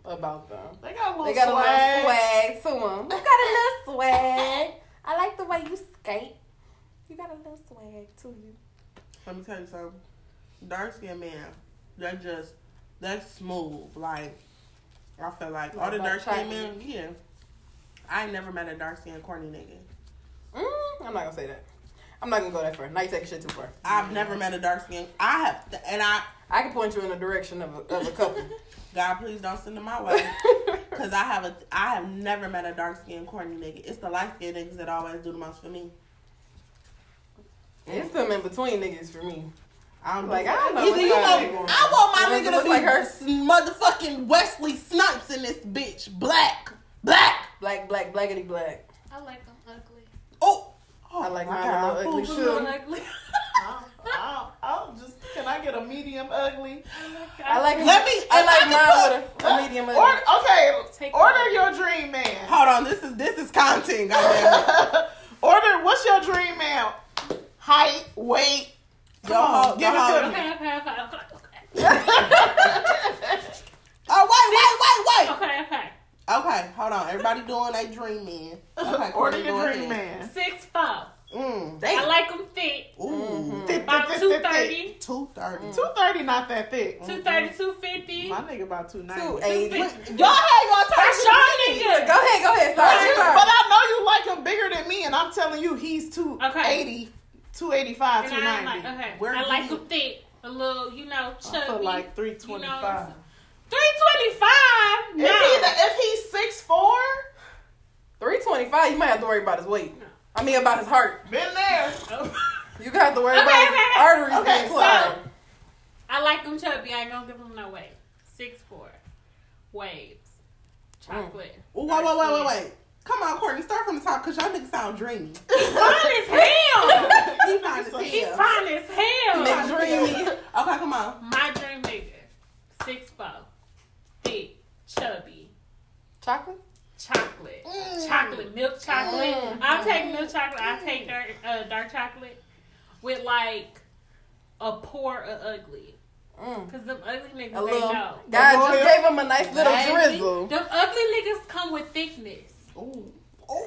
about them. They got a little They got swag. a little swag to them. You got a little swag. I like the way you skate. You got a little swag to you. Let me tell you something. Dark skinned man, they're just that's smooth. Like I feel like all the dark skinned men, yeah. I ain't never met a dark skinned corny nigga. Mm, I'm not gonna say that. I'm not gonna go that far. Now you taking shit too far. I've never met a dark skinned. I have, and I I can point you in the direction of a, of a couple. God please don't send them my way. Cause I have a, I have never met a dark skinned corny nigga. It's the light skinned niggas that always do the most for me. it's them in between niggas for me. I don't Like. I don't know Either you know, I want my nigga to be like her? motherfucking Wesley Snipes in this bitch. Black, black. Black, black, blackity black. I like them ugly. Oh, oh I like mine a little ugly too. ugly. I'll, I'll, I'll just. Can I get a medium ugly? Oh I like Let me. I like mine with a, a medium ugly. Or, okay, Take order one. your dream man. Hold on, this is this is content. Goddamn. order. What's your dream man? Height, weight. Come Yo, on, ho- give it to me. Okay, okay, okay, okay, Oh wait, wait, wait, wait, okay, okay. Okay, hold on. Everybody doing their dream man. Okay, Order your dream man. Six five. Mm, I like them thick. Ooh. Mm-hmm. About 230. 230. 230 not that thick. 230, mm-hmm. 250. My nigga about 290. 280. Y'all ain't gonna turn That's your. Go ahead, go ahead. Sorry. But, but I know you like him bigger than me, and I'm telling you he's 280, okay. 285, and 290. I like, okay. Where I like him thick. A little, you know, chubby. I feel like 325. You know 325? No. If, he if he's six four, 325, you might have to worry about his weight. I mean, about his heart. Been there. you got to worry okay, about okay, his okay. arteries okay, being clogged. So, I like them chubby. I ain't going to give them no weight. Six four, Waves. Chocolate. Mm. Wait, wait, wait, wait, wait. Come on, Courtney, start from the top because y'all niggas sound dreamy. He's fine as hell. He's fine as hell. He fine as hell. Dreamy. Okay, come on. My dream nigga, six foot. Thick. Chubby. Chocolate. Chocolate. Mm. Chocolate. Milk chocolate. Mm. I'll take milk chocolate. I'll take dark uh, dark chocolate with like a pour of ugly. Mm. Cause them ugly niggas A they know. God Loyal. just gave him a nice little Baby. drizzle. Them ugly niggas come with thickness. Ooh.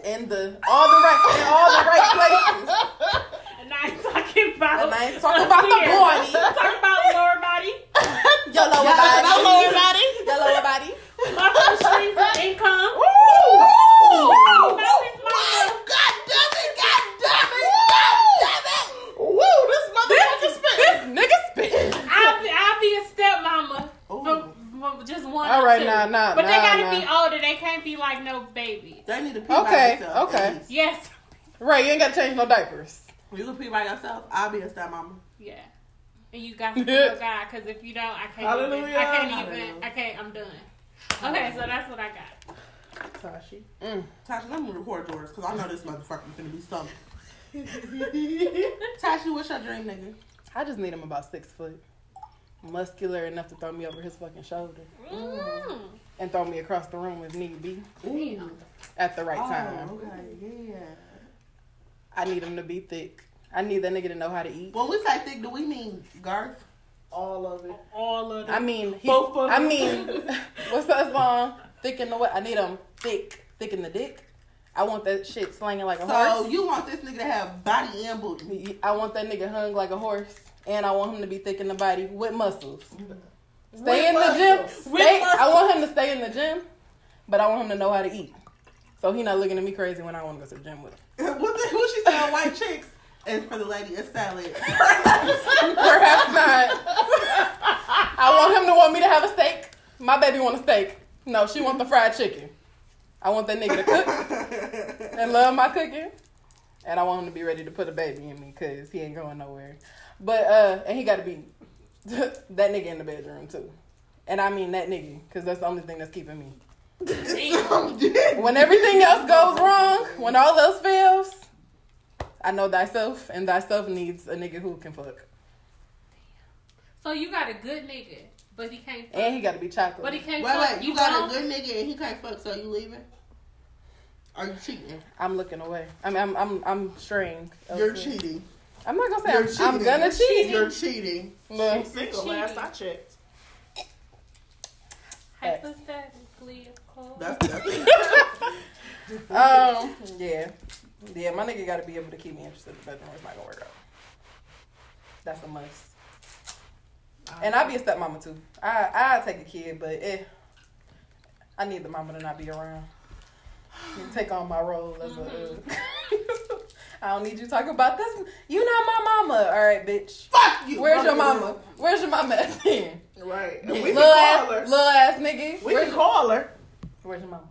in the all the right in all the right places. And I ain't talking about And I talking about the body. Talking about lower body. Your lower Y'all body. lower body? Your lower body. Multiple streams of income. Ooh. Wow, this Wow, God damn it, God damn it, God damn it. Woo, this motherfucker spit. This nigga spit. I'll be, I'll be a stepmama Ooh. from, from just one. All or right, nah, nah, But they gotta nah. be older. They can't be like no babies. They need to pee by Okay, themselves. okay. at. Yes. Right, you ain't gotta change no diapers. You can pee by yourself. I'll be a stepmama. Yeah. And you got to know God, because if you don't, I can't. Even, I can't even. Hallelujah. I can't. I'm done. Okay, so that's what I got. Tashi. Tasha, let me record yours because I know this motherfucker's gonna be something. Tasha, what's your dream, nigga? I just need him about six foot. Muscular enough to throw me over his fucking shoulder. Mm. And throw me across the room if need be. Damn. At the right Oh, time. okay, yeah. I need him to be thick. I need that nigga to know how to eat. When we say thick, do we mean girth? All of it. All of it. I mean, he's, Both of I them. mean, what's that song? Thick in the what? I need him thick, thick in the dick. I want that shit slanging like a So horse. So you want this nigga to have body and booty? I want that nigga hung like a horse, and I want him to be thick in the body with muscles. Stay in the gym. Stay, I want him to stay in the gym, but I want him to know how to eat. So he not looking at me crazy when I want to go to the gym with him. what, the, what she saying? White chicks. And for the lady, a salad. Perhaps not. I want him to want me to have a steak. My baby want a steak. No, she want the fried chicken. I want that nigga to cook and love my cooking. And I want him to be ready to put a baby in me because he ain't going nowhere. But, uh, and he got to be that nigga in the bedroom too. And I mean that nigga because that's the only thing that's keeping me. When everything else goes wrong, when all else fails, I know thyself, and thyself needs a nigga who can fuck. So you got a good nigga, but he can't. Fuck. And he got to be chocolate. but he can't. Wait, fuck. wait. You got don't? a good nigga and he can't fuck, so you leaving? Are you cheating? I'm looking away. I mean, I'm I'm I'm straying. You're Okay. cheating. I'm not gonna say You're I'm, cheating. I'm gonna cheat. You're cheating. Look, Single last I checked. Hypostatic. Political. That's that's. Um, yeah, yeah. My nigga got to be able to keep me interested. In the bedroom is not gonna work out. That's a must. And I be a stepmama too. I I take a kid, but eh, I need the mama to not be around. And take on my role as a. Uh, I don't need you talking about this. You not my mama. All right, bitch. Fuck you. Where's your mama? Where's your mama at then? Right. Yeah. We Little can ass, her. little ass nigga. We Where's, can call her. Where's your mama?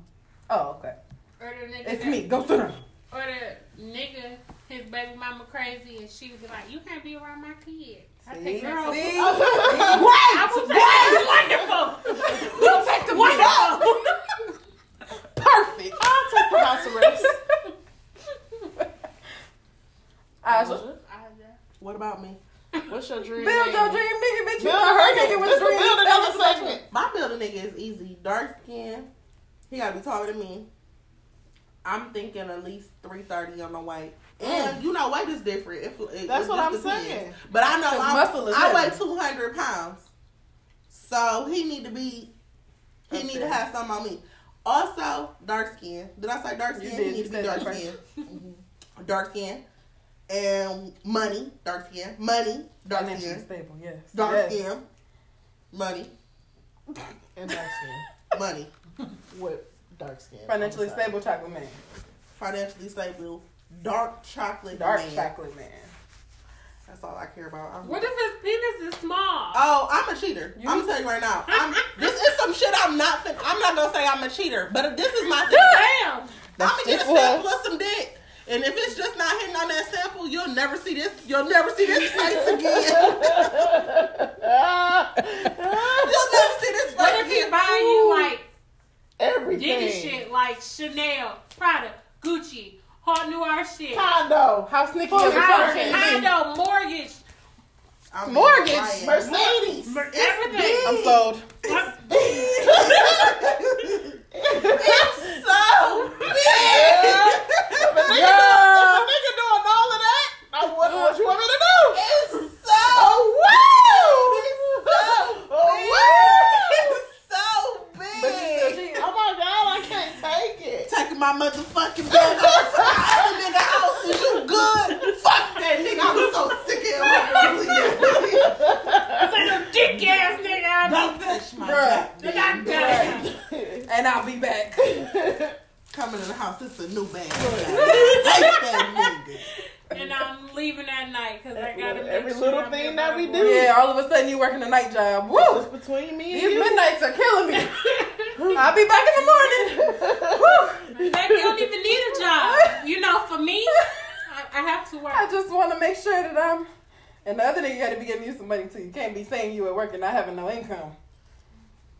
Oh, okay. Or the nigga It's that- me. Go sit down. Or the nigga, his baby mama crazy, and she would be like, "You can't be around my kid." I See? take her See? over. I will take her. Wonderful. You take the Wonderful. Perfect. I'll take the house arrest. Asha, What about me? What's your dream? build name? your dream nigga, bitch. You Build her her nigga with Let's dreams. build another segment. My building nigga is easy. Dark skin. He gotta be taller than me. I'm thinking at least three thirty on the weight. And you know, weight is different. It, That's it what I'm depends. saying. But I know I'm, muscle is I weigh two hundred pounds, so he need to be. He need to have some on me. Also, dark skin. Did I say dark skin? He need to be dark skin. Mhm. Dark skin. And money. Dark skin. Money. Dark Financially skin. stable, yes. Dark yes. skin. Money. And dark skin. Money. With dark skin. Financially on the side. stable chocolate man. Financially stable. Dark chocolate. Dark man. chocolate man. That's all I care about. I'm- What if his penis is small? Oh, I'm a cheater. You- I'm gonna tell you right now. I'm, this is some shit I'm not. I'm not gonna say I'm a cheater, but this is my thing. Damn. I'm gonna get a just what- sample of some dick, and if it's just not hitting on that sample, you'll never see this. You'll never see this face again. you'll never see this What if he again. buying you like Everything. diggy shit like Chanel, Prada, Gucci, Houte Noir shit, Condo. How sneaky Full is a house. car can you be? condo, mortgge, I'm Mortgage. lying. Mercedes. mer- It's everything. I'm sold. it's so big. Girl. nigga doing all of that, I wonder what you want me to do. It's so Woo! It's so But you still big. cheating. Oh my god, I can't take it. Taking my motherfucking bag off to the other nigga house. Is you good? Fuck that nigga. I was so sick of him. Dick ass nigga. Don't touch my Bruh. The goddamn doctor. And I'll be back. Coming in the house, it's a new bag. I hate that nigga. And I'm leaving at night because I gotta make Every sure little I'm thing that we do. Yeah, all of a sudden you're working a night job. Woo! It's between me and These you. midnights are killing me. I'll be back in the morning. Woo! Baby, you don't even need a job. You know, for me, I, I have to work. I just want to make sure that I'm. And the other thing you got to be giving you some money too. You can't be saying you at work and not having no income.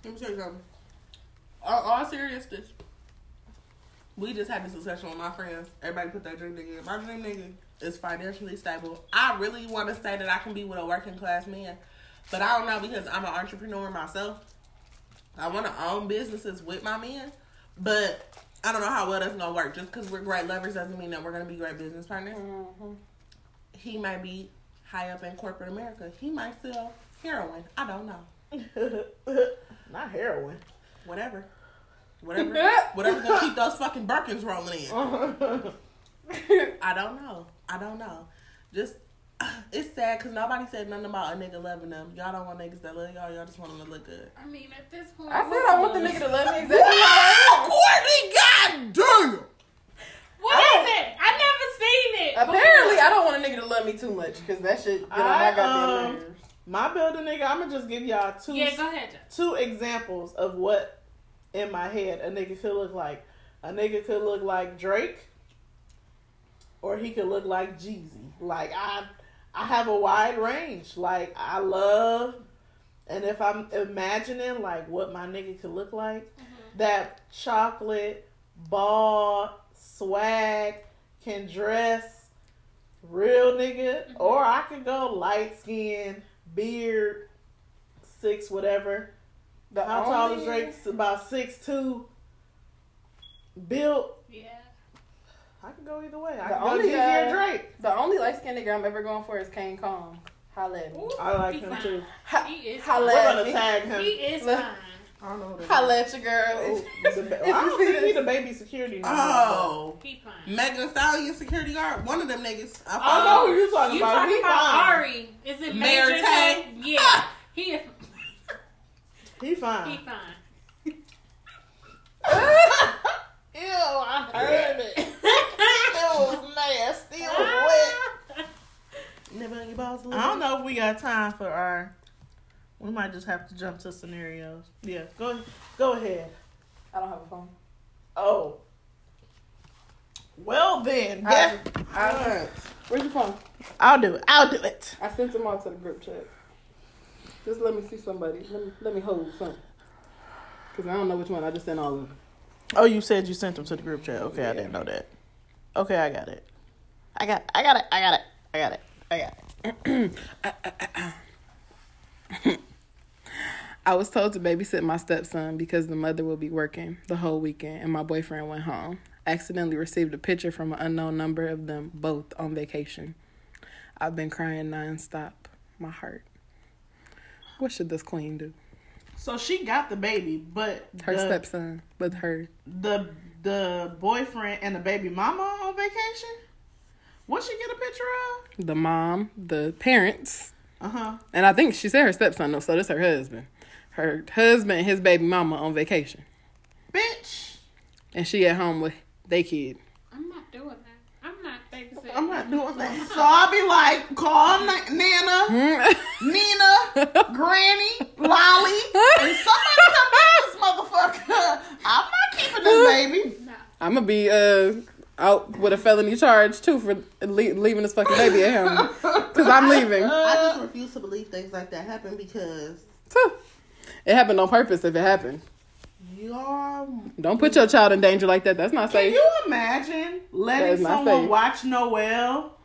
Let me tell you something. All, all seriousness. We just had this discussion with my friends. Everybody put their dream nigga in. My dream nigga is financially stable. I really want to say that I can be with a working class man, but I don't know because I'm an entrepreneur myself. I want to own businesses with my man, but I don't know how well that's gonna work. Just because we're great lovers doesn't mean that we're gonna be great business partners. Mm-hmm. He might be high up in corporate America. He might sell heroin. I don't know. Not heroin. Whatever. Whatever. Whatever gonna keep those fucking Birkins rolling in. I don't know. I don't know. Just it's sad because nobody said nothing about a nigga loving them. Y'all don't want niggas that love y'all. Y'all just want them to look good. I mean, at this point, I said what's I want the nigga to love me exactly how I Courtney, goddamn. What is it? I never seen it. am. Apparently, I don't want a nigga to love me too much because that shit get on my I, goddamn um, nerves. My building nigga, I'm gonna just give y'all two Yeah, go ahead. John. two examples of what in my head a nigga could look like. A nigga could look like Drake, or he could look like Jeezy. Like I, I have a wide range. Like I love, and if I'm imagining like what my nigga could look like, mm-hmm. that chocolate, ball swag, can dress, real nigga, mm-hmm. or I could go light skin, beard, six whatever. The How tall is only- Drake? About six two. Built. Yeah. I can go either way. I The can go only Jeezy guy- or Drake. The only light skinned nigga I'm ever going for is Kane Kong. Holla at me. Ooh, I like him fine. too. Ha- He is holla We're gonna me. tag him. He is Look. fine. I don't know who that Holla at your girl. The ba- I don't think he the baby security. no more. Oh, He fine. Megan Stallion security guard. One of them niggas. I I know who you talking You about. talking he about fine. Ari? Is it Mayor Tay? Tay? Yeah, ah! he is. He fine. He fine. Ew, I heard it. It was nasty. It was wet. Never on your balls. I don't know if we got time for our. We might just have to jump to scenarios. Yeah, go go ahead. I don't have a phone. Oh. Well then, I, guess- I, where's your phone? I'll do it. I'll do it. I sent them all to the group chat. Just let me see somebody. Let me let me hold something. Cause I don't know which one. I just sent all of them. Oh, you said you sent them to the group chat. Okay, I didn't know that. Okay, I got it. I got. I got it. I got it. I got it. I got it. I was told to babysit my stepson because the mother will be working the whole weekend and my boyfriend went home. Accidentally received a picture from an unknown number of them both on vacation. I've been crying nonstop. My heart. What should this queen do? So she got the baby, but Her the, stepson with her. the the boyfriend and the baby mama on vacation. What she get a picture of? The mom, the parents, Uh huh. and I think she said her stepson though, so this her husband. Her husband and his baby mama on vacation. Bitch. And she at home with they kid. I'm not doing that. I'm not babysitting. I'm not doing that. So I'll be like, call Na- Nana, Nina, Granny, Lolly, and somebody come get this motherfucker. I'm not keeping this baby. No. I'm gonna be uh out with a felony charge too for le- leaving this fucking baby at home because I'm leaving. I just refuse to believe things like that happen because It happened on purpose. If it happened, Y'all, don't put your child in danger like that. That's not safe. Can you imagine letting someone safe. watch Noel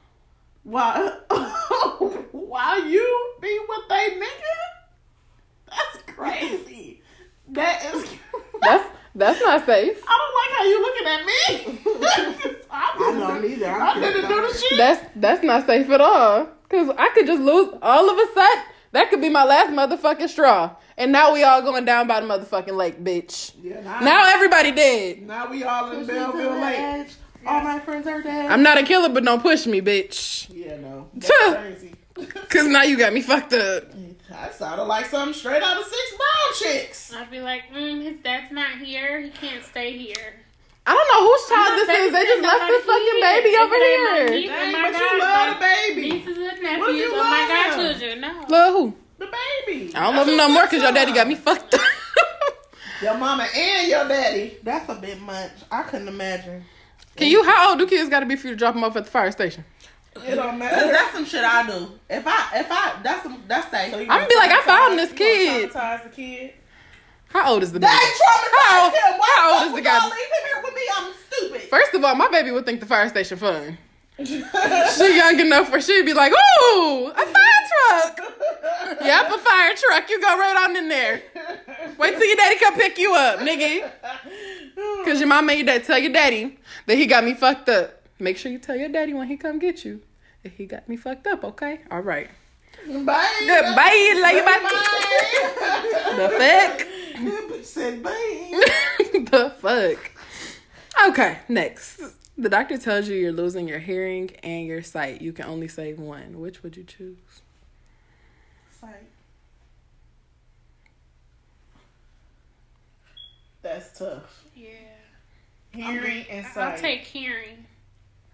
while while you be with they nigga? That's crazy. That is. That's that's not safe. I don't like how you looking at me. I, I didn't don't do- either. I I'm didn't do the shit. That's that's not safe at all. Cause I could just lose all of a sudden. That could be my last motherfucking straw. And now we all going down by the motherfucking lake, bitch. Yeah, now, Now everybody dead. now we all in Belleville Lake. All my friends are dead. I'm not a killer, but don't push me, bitch. Yeah, no, that's crazy. Cause now you got me fucked up. that sounded like something straight out of Six Brown Chicks. I'd be like, mm, his dad's not here. He can't stay here. I don't know whose child this is. They just left this fucking kid. baby over it ain't my here. niece Dang, but you love my the baby. Nieces and What if nephews you or my love them? godchildren. No. Love who? The baby. I don't love him no more because your daddy got me fucked up. Your mama and your daddy. That's a bit much. I couldn't imagine. Can you? How old do kids got to be for you to drop them off at the fire station? It don't That's, matter. that's some shit I do. If I, if I, that's some, that's safe. So I'm gonna be like, I found this kid. gonna Traumatize the kid. How old is the baby? traumatized How old- him. Why how old is the guy? leave him here with me? I'm stupid. First of all, my baby would think the fire station fun. she young enough where she'd be like, "Ooh, a fire truck! Yep, a fire truck. You go right on in there. Wait till your daddy come pick you up, nigga. Cause your mom and your dad tell your daddy that he got me fucked up. Make sure you tell your daddy when he come get you that he got me fucked up. Okay, all right. Bye. Good. Bye. Love you. Bye. The fuck. Bitch said bye. the fuck? Okay, next. The doctor tells you you're losing your hearing and your sight. You can only save one. Which would you choose? Sight. That's tough. Yeah. Hearing and sight. I'll take hearing.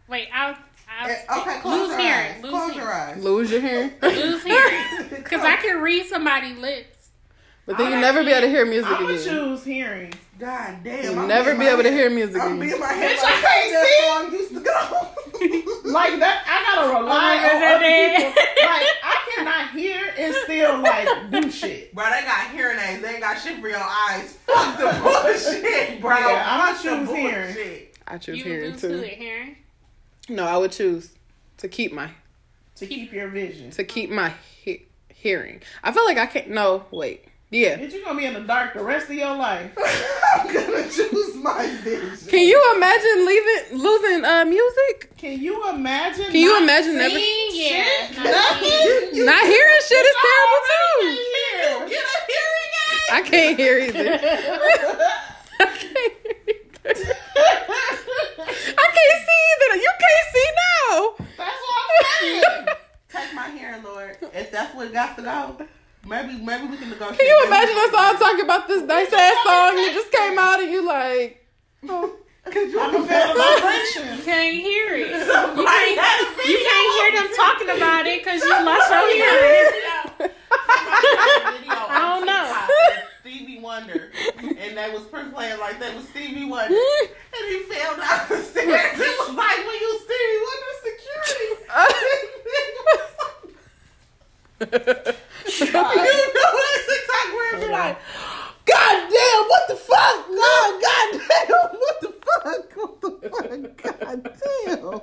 Wait, I'll. I'll Eh, Okay, close lose your hearing. eyes. Lose Close hearing. your eyes. Lose your hearing? Lose hearing. Because I can read somebody's lips. But then you'll never be able to hear music again. I'm gonna again. choose hearing. God damn. You'll I'm never be my able to hear music I'm again. being my head Bitch, like I can't that see. song used to go. Like that, I gotta rely Oh my on other people. Like I cannot hear and still like do shit. Bro, they got hearing aids. They ain't got shit for your eyes. Fuck the bullshit, bro. Yeah, I'ma choose hearing. bullshit. I choose You hearing too. to it, hearing. No, I would choose to keep my To keep your vision. to keep my he- hearing. I feel like I can't. No, wait. Yeah. Bitch, you gonna be in the dark the rest of your life. I'm gonna choose my vision. Can you imagine leaving losing uh music? Can you imagine? Can you not imagine never yeah. shit? not seeing. not hearing shit is terrible too. Get a hearing aid. I can't hear either. I can't hear either. I can't see either. You can't see now. That's what I'm saying. Take my hair, Lord. If that's what got to go, maybe maybe we can negotiate. Can you imagine us all talking about this nice ass song that just came out and you like, oh. Could you I can feel the vibration. Can't hear it. You can't, you can't hear them talking about it because you lost your hearing. video I don't on know. TikTok Stevie Wonder, and they was playing like that with Stevie Wonder, and he fell down the stairs. It was like when you Stevie Wonder security. You know that TikTok where it be like, God damn, what the fuck? God, God damn, what the fuck? What the fuck? God damn.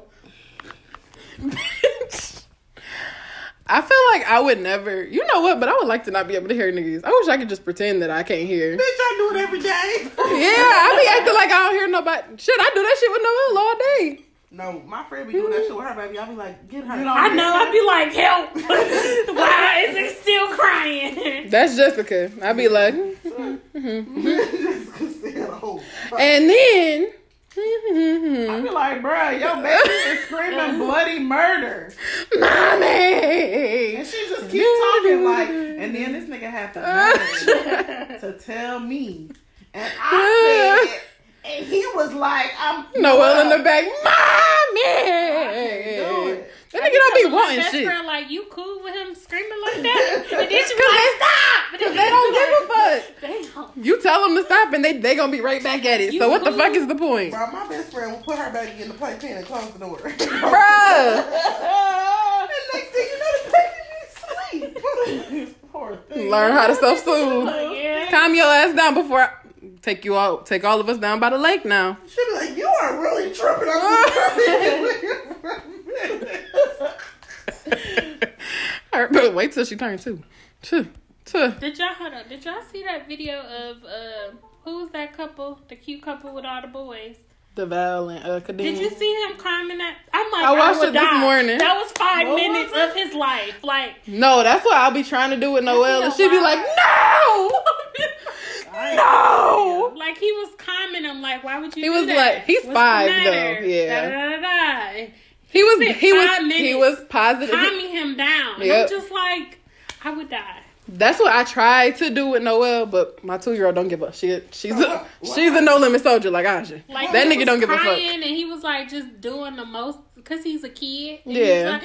I feel like I would never, you know what, but I would like to not be able to hear niggas. I wish I could just pretend that I can't hear. Bitch, I do it every day. Yeah, I be acting like I don't hear nobody. Shit, I do that shit with no all day. No, my friend be doing that shit with her baby. I be like, get her. I know. I'd be like, help. Why is it still crying? That's Jessica. I be like, oh, and then, I be like, bruh, your baby is screaming bloody murder. mommy. And she just keep talking like, and then this nigga had the nerve to tell me. And I said, and he was like, I'm Noel in the bruh, back, I mommy. can't do it. That nigga don't be My wanting best shit. friend, like, you cool with him screaming like that? And then she was like, stop. But They don't give a fuck. They. You tell them to stop and they they gonna be right back at it. You So what the fuck is the point, Bro, my best friend will put her baby in the playpen and close the door. and bruh? next thing you know, the baby be asleep. Poor thing. Learn how to self soothe. Yeah. Calm your ass down before I take you out. Take all of us down by the lake now. She be like, you are really tripping. I'm Alright, but wait till she turns two. Two. Two. Did y'all hold on? Did y'all see that video of uh who was that couple, the cute couple with all the boys? DeVal and uh, Kadeem. Did you see him climbing that? I'm like, I watched would it this die. morning. That was five What minutes was of his life. Like, No, that's what I'll be trying to do with Noelle, and she'd be like, "No, no." like he was calming him. Like, why would you? He do was that? like- he's What's five, though, yeah. Da, da, da. He was he was five he was positive. calming him down. Yep. I'm just like, I would die. That's what I tried to do with Noel, but my two year old don't give up. She she's a she's a no limit soldier like Asha. Like that nigga don't give a fuck. And he was like just doing the most because he's a kid. Yeah. He was, like,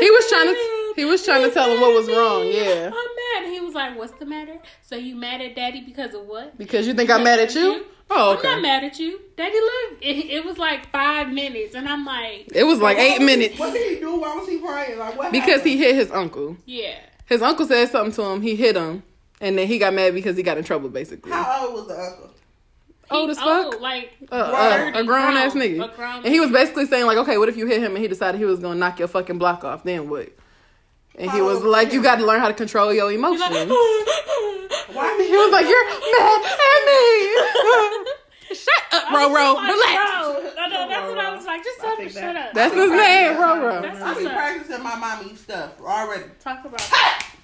He was trying to- he was trying to tell him what was at me. wrong, yeah. I'm mad. He was like, "What's the matter? So you mad at daddy because of what?" Because you think I'm mad at you? Oh, I'm not mad at you, daddy. Look, it, it was like five minutes, and I'm like, It was like eight minutes What did he do? Why was he crying? Like what? because he hit his uncle. yeah. His uncle said something to him. He hit him, and then he got mad because he got in trouble. Basically, How old was the uncle? old He as fuck. old, like Uh, uh, a grown ass nigga. a grown And he was basically saying like, okay, what if you hit him and he decided he was gonna knock your fucking block off? Then what? And he was like, you got to learn how to control your He's emotions. like, Why he was like, you're mad at me. Shut up, I was Roro. like, Relax. bro. No, no, that's what I was like. Just tell him think to shut that- up. That's his name, Roro. That's I what's be practicing my mommy stuff already. Talk about.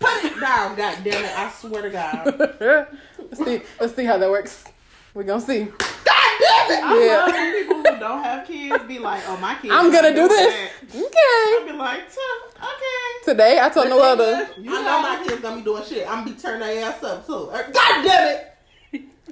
Put it down, God damn it! I swear to God. let's see. Let's see how that works. We're gonna see. God damn it! I Yeah. love when people who don't have kids be like, oh, my kids. I'm gonna do this. that. Okay. I'll be like, okay. Today I told Noel to. You I know. know my kids gonna be doing shit. I'm gonna be turning their ass up too. God damn it!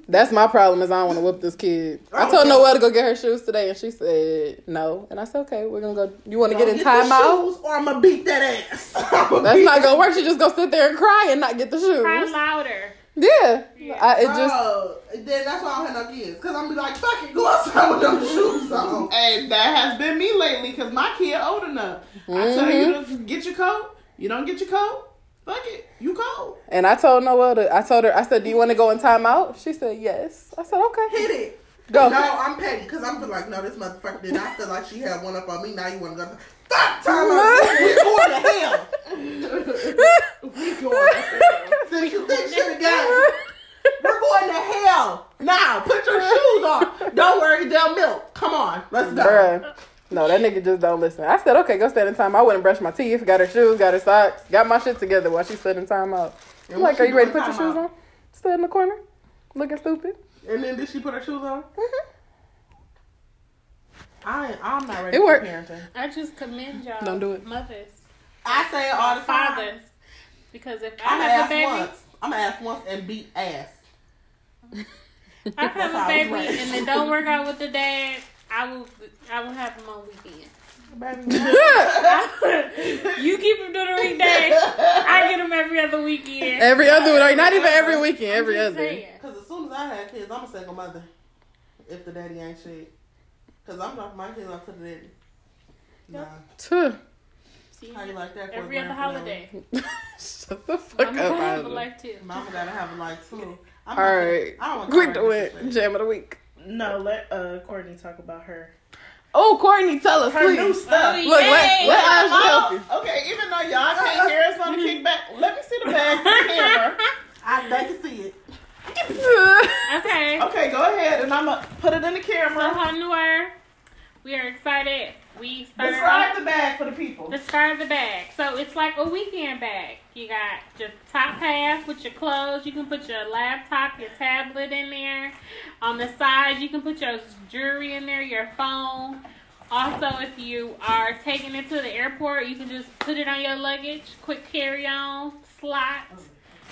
That's my problem is I don't want to whip this kid. I told Noel to go get her shoes today, and she said no. And I said okay, we're gonna go. You want to get in timeout? shoes or I'm gonna beat that ass. That's not gonna work. She just gonna sit there and cry and not get the shoes. Cry shoes. louder. Yeah, I, it just Bro, then that's why I don't have no kids. Cause I'm be like, fuck it, go outside with them shoes on. And that has been me lately because my kid old enough. I tell you mm-hmm. to get your coat. You don't get your coat. Fuck it. You cold. and I told Noel to. I told her. I said, "Do you want to go in timeout?" She said, "Yes." I said, "Okay." Hit it. Go. No, I'm petty because I'm feel like, no, this motherfucker did not feel like she had one up on me. Now you want to go. Fuck time out. We're going to hell. We going. Since you think shit again, we're going to hell. Now, put your shoes on. Don't worry, they'll milk. Come on, let's go. Bruh. No, that nigga just don't listen. I said, okay, go stand in time. I went and brushed my teeth, got her shoes, got her socks, got my shit together while she stood in time out. I'm what like, are you ready to put your shoes timeout? on? stood in the corner, looking stupid. And then did she put her shoes on? Mm-hmm. I ain't, I'm not ready It for worked. parenting. I just commend y'all. Don't do it. Mothers, I say it all the time. fathers, because if I I'm gonna have a ask baby, once. I'm gonna ask once and beat ass. I have how a I baby raised. and it don't work out with the dad. I will. I will have him on weekends. you keep him during the weekday. I get him every other weekend. every other, like not even every weekend, every other. saying. Cause as soon as I have kids, I'm a single mother. If the daddy ain't shit. Cause I'm dropping my kids off to the daddy. Nah. Tuh. See, How you like that? for every a other holiday. Shut the fuck I'm up, gonna have a Isaac. life too. finale? Mama gotta have a life too. I'm All not right, gonna- I don't want quick to to it. Jam of the week. No, let uh Courtney talk about her. Oh, Courtney, tell us, Her please. new stuff. Oh, Look, let, Yay. let Ashley help you. Okay, even though y'all can't hear us on the kickback, let me see the bag from the camera. I they can see it. Okay. Okay, go ahead, and I'm gonna put it in the So camera. Houte Noir, we are excited. We started Describe the bag for the people. the start the bag. So it's like a weekend bag. You got your top half with your clothes. You can put your laptop, your tablet in there. On the sides, you can put your jewelry in there, your phone. Also, if you are taking it to the airport, you can just put it on your luggage. Quick carry on slot.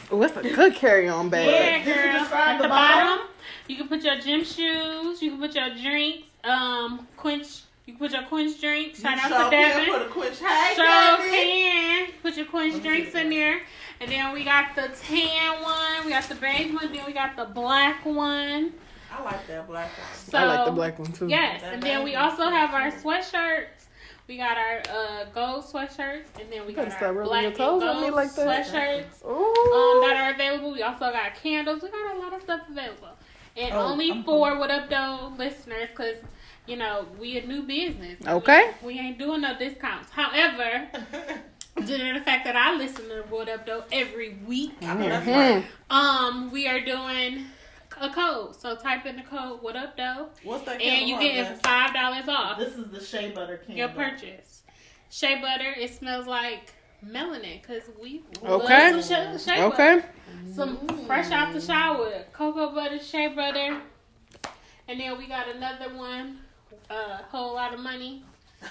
What's a good carry-on bag? Yeah, Did you girl. describe At the the bottom? bottom, you can put your gym shoes. You can put your drinks. Um, quench. You can put your quench drink. Shout You out to sure can Devin. Put a quench. Hey, So Devin. can put your quench drinks in there, and then we got the tan one, we got the beige one, then we got the black one. I like that black one. So I like the black one too. Yes, That and then we also have our sweatshirts. We got our uh, gold sweatshirts, and then we got stop our black and gold me like that. sweatshirts um, that are available. We also got candles. We got a lot of stuff available, and Oh, only I'm for What Up Doe listeners, because you know we a new business. Okay. we, we ain't doing no discounts. However, due to the fact that I listen to What Up Doe every week, I know that's Mhm. right. um, we are doing a code. So type in the code What Up Doe, What's that? and you candle get five dollars off This is the shea butter candle. your purchase. Shea butter, it smells like melanin because we Okay. love some shea, shea Okay. butter. Some fresh out the shower, cocoa butter, shea butter, and then we got another one, a whole lot of money.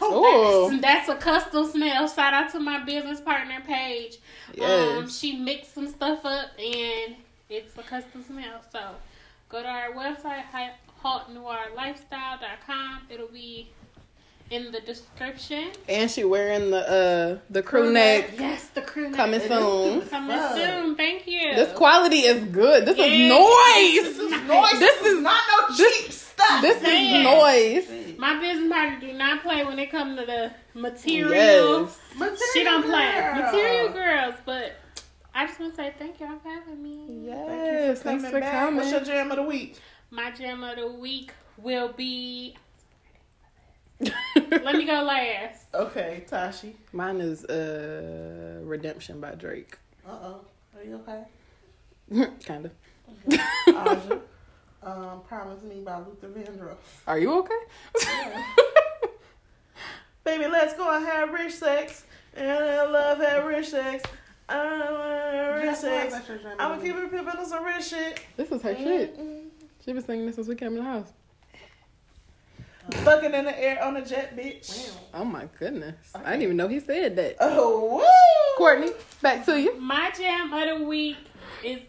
Oh, That's a custom smell. Shout out to my business partner Paige. Um, Yes. she mixed some stuff up and it's a custom smell. So go to our website, houtenoirlifestyle.com. It'll be in the description. And she wearing the uh the crew neck Yes, the crew neck. coming soon. Coming Fuck. soon. Thank you. This quality is good. This Yeah. is noise. This is noise. This is not no this- cheap stuff. This is noise. my business partner do not play when it comes to the material. Yes. Material She don't play. girl. Material girls, but I just want to say thank y'all for having me. Yes. Thanks for back. coming. What's your jam of the week? My jam of the week will be. Let me go last. Okay, Tashi. Mine is uh Redemption by Drake. Uh oh. Are you okay? kind of. Aja. um, Promise Me by Luther Vandross. Are you okay? Baby, let's go and have rich sex. And I love have rich sex. I love rich Just why sex. that's your jam of I'ma keep it pimpin' on some rich shit. this is her shit. She been singing this since we came in the house. Fucking in the air on a jet, bitch. Oh my goodness. I didn't even know he said that. Oh, woo! Courtney, back to you. My jam of the week is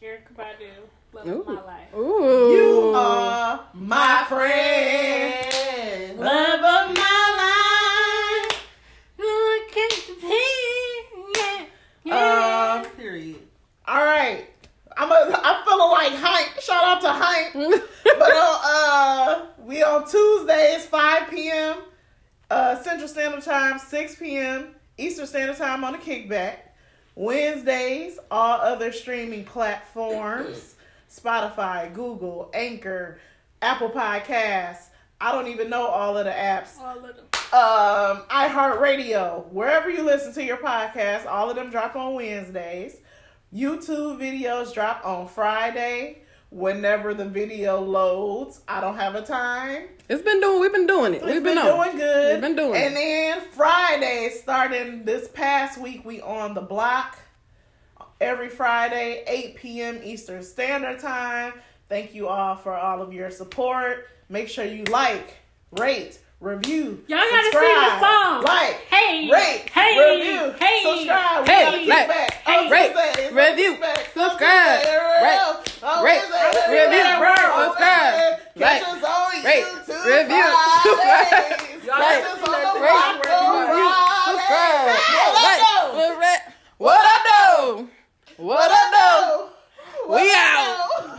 Erykah Badu. Love of my life. Ooh. You are my friend. Love of my life. Look at the pain. Yeah. Um, Period. all right. I'm a, I'm feeling like hype. Shout out to hype. but on, uh, we on Tuesdays, 5 p.m. Uh, Central Standard Time, 6 p.m. Eastern Standard Time on the kickback. Wednesdays, all other streaming platforms Spotify, Google, Anchor, Apple Podcasts. I don't even know all of the apps. All of them. Um, iHeartRadio, wherever you listen to your podcast, all of them drop on Wednesdays. YouTube videos drop on Friday. Whenever the video loads, I don't have a time. It's been doing. We've been doing it. We've been, been, doing good. We've been doing And it. then Friday, starting this past week, we on the block every Friday, 8 p.m. Eastern Standard Time. Thank you all for all of your support. Make sure you like, rate, review. Y'all gotta subscribe, the song. Like, Hey, rate, hey, review, hey, subscribe. hey, we gotta keep like, back. hey, On rate, review, subscribe, rate, oh, rate, review, subscribe, like, us on rate, YouTube review, subscribe, Catch us on the rate, review, subscribe. Like, what up, doe? What up, doe? We out.